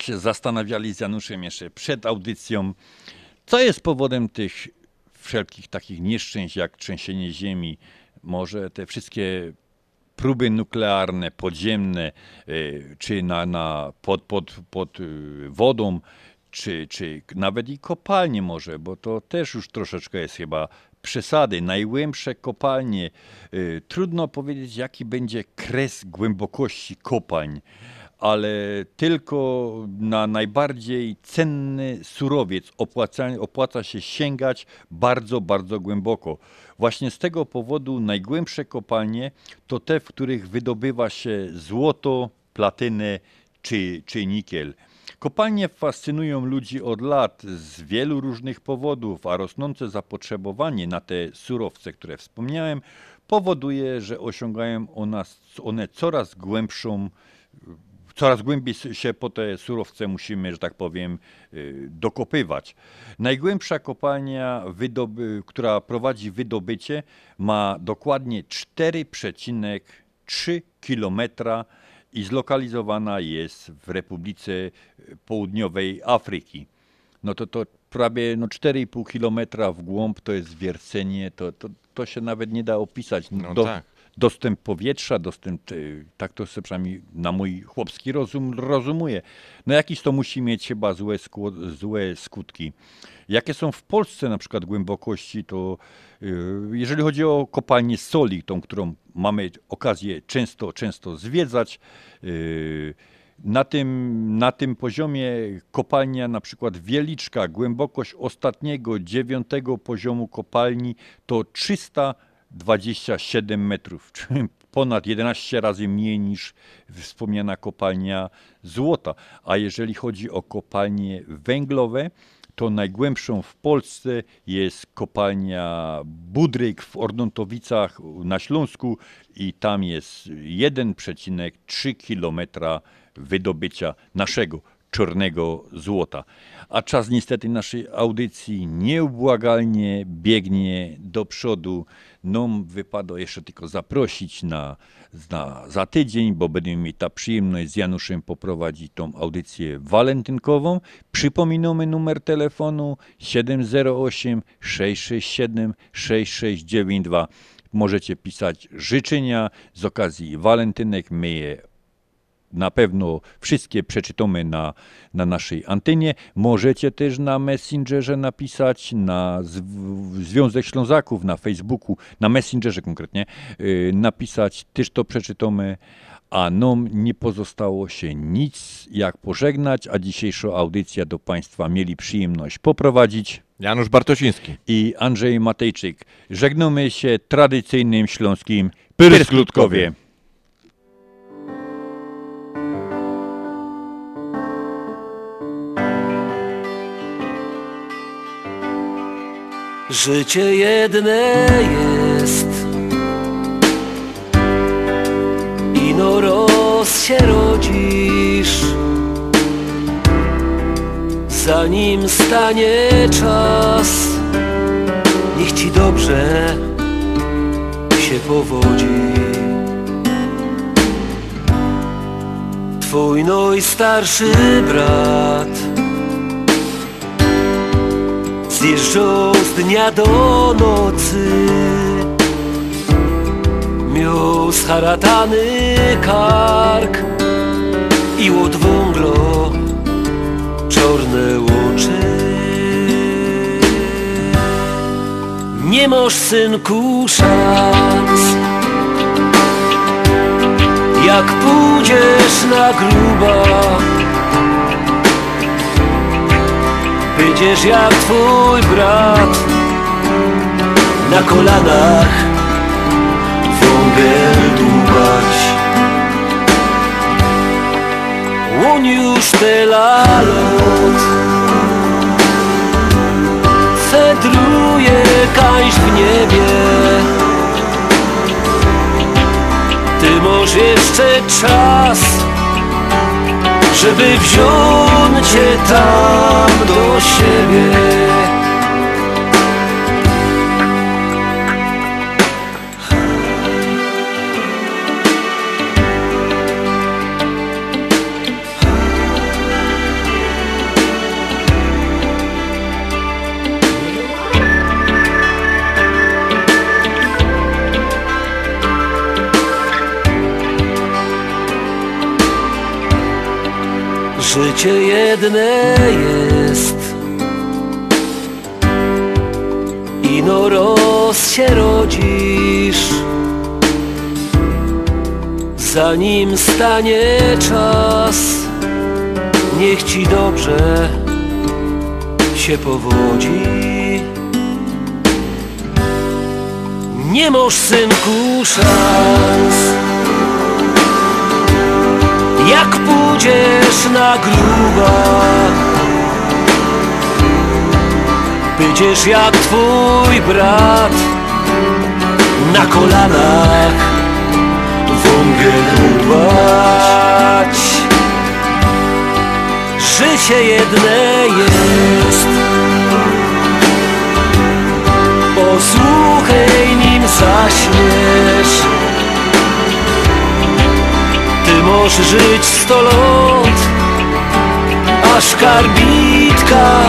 tak się zastanawiali z Januszem jeszcze przed audycją, co jest powodem tych wszelkich takich nieszczęść jak trzęsienie ziemi, może te wszystkie próby nuklearne, podziemne, y, czy na, na, pod, pod, pod y, wodą, czy, czy nawet i kopalnie może, bo to też już troszeczkę jest chyba przesady. Najgłębsze kopalnie, y, trudno powiedzieć jaki będzie kres głębokości kopalń, ale tylko na najbardziej cenny surowiec opłaca, opłaca się sięgać bardzo, bardzo głęboko. Właśnie z tego powodu najgłębsze kopalnie to te, w których wydobywa się złoto, platynę czy, czy nikiel. Kopalnie fascynują ludzi od lat z wielu różnych powodów, a rosnące zapotrzebowanie na te surowce, które wspomniałem, powoduje, że osiągają one coraz głębszą coraz głębiej się po te surowce musimy, że tak powiem, y, dokopywać. Najgłębsza kopalnia, która prowadzi wydobycie, ma dokładnie 4,3 km i zlokalizowana jest w Republice Południowej Afryki. No to to prawie no 4,5 km w głąb to jest wiercenie, to, to, to się nawet nie da opisać. No Do- tak. Dostęp powietrza, dostęp, y, tak to sobie przynajmniej na mój chłopski rozum rozumuję. No jakiś to musi mieć chyba złe, skło- złe skutki. Jakie są w Polsce na przykład głębokości, to y, jeżeli chodzi o kopalnię soli, tą, którą mamy okazję często, często zwiedzać, y, na tym, na tym poziomie kopalnia na przykład Wieliczka, głębokość ostatniego, dziewiątego poziomu kopalni to 327 metrów, czyli ponad 11 razy mniej niż wspomniana kopalnia złota. A jeżeli chodzi o kopalnie węglowe, to najgłębszą w Polsce jest kopalnia Budryk w Ornontowicach na Śląsku i tam jest 1,3 kilometra wydobycia naszego czarnego złota. A czas niestety naszej audycji nieubłagalnie biegnie do przodu. Nam wypada jeszcze tylko zaprosić na, na, za tydzień, bo będziemy mieć ta przyjemność z Januszem poprowadzić tą audycję walentynkową. Przypominamy numer telefonu 708 667 6692. Możecie pisać życzenia z okazji walentynek. My je na pewno wszystkie przeczytamy na, na naszej antenie. Możecie też na Messengerze napisać, na zw- Związek Ślązaków, na Facebooku, na Messengerze konkretnie, yy, napisać, też to przeczytamy. A nam nie pozostało się nic jak pożegnać, a dzisiejszą audycję do Państwa mieli przyjemność poprowadzić Janusz Bartosiński i Andrzej Matejczyk. Żegnamy się tradycyjnym śląskim Pyrskutkowie. Życie jedne jest. Ino roz się rodzisz. Zanim stanie czas Niech ci dobrze się powodzi. Twój no najstarszy brat. Zjeżdżał z dnia do nocy Miał scharatany kark I od wąglo czarne oczy Nie masz synku szans. Jak pójdziesz na gruba Będziesz jak twój brat Na kolanach wągiel dłubać. On już tyle lot Fedruje kaś w niebie. Ty masz jeszcze czas Żeby wziąć cię tam do siebie Życie jedne jest. Ino roz się rodzisz Zanim stanie czas Niech ci dobrze się powodzi. Nie masz synku szans jak pójdziesz na gruba Będziesz jak twój brat Na kolanach wągiel dłubać Życie jedne jest. Posłuchaj nim zaśmiesz ty możesz żyć sto lat Aż karbitka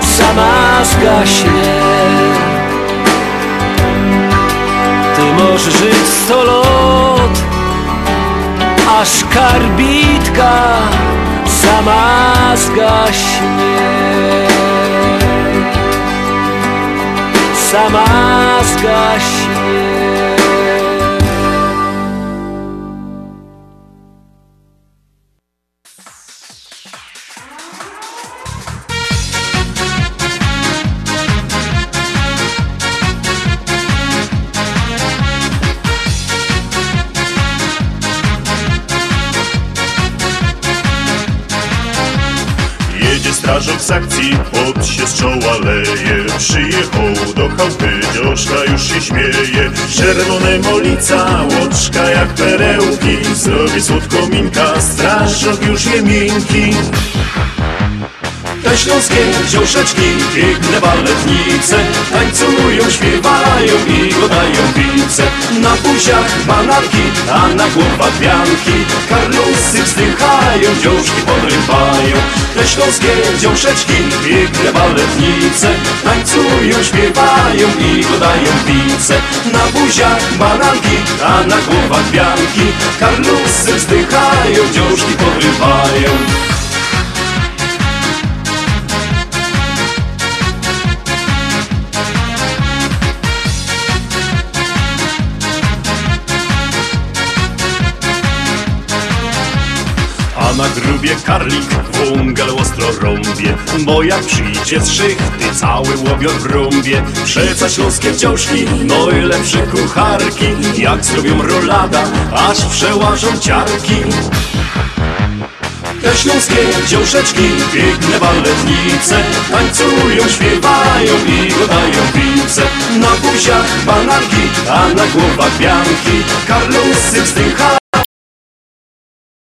sama zgaśnie Ty możesz żyć sto lat Aż karbitka sama zgaśnie Sama zgaśnie strażak z akcji, pot się z czoła leje Przyjechał do chałupy, dzioszka już się śmieje. Czerwone molica, łoczka jak perełki. Zrobi słodko minka, strażak już je miękki te śląskie dziąszeczki, piękne baletnice. Tańcują, śpiewają i godają pice Na buziach bananki, a na głowach wianki Karlusy wzdychają, dziążki podrywają. Te śląskie dziąszeczki, piękne baletnice. Tańcują, śpiewają i godają pice Na buziach bananki, a na głowach wianki Karlusy wzdychają, dziążki podrywają na grubie karlik wągel ostro rąbie Bo jak przyjdzie z szychty cały łobior w rąbie Przeca śląskie wciążki, no i lepsze kucharki Jak zrobią rolada, aż przełażą ciarki. Te śląskie dziążeczki, piękne baletnice Tańcują, śpiewają i godają pice Na buziach bananki, a na głowach bianki Karlusy wzdychają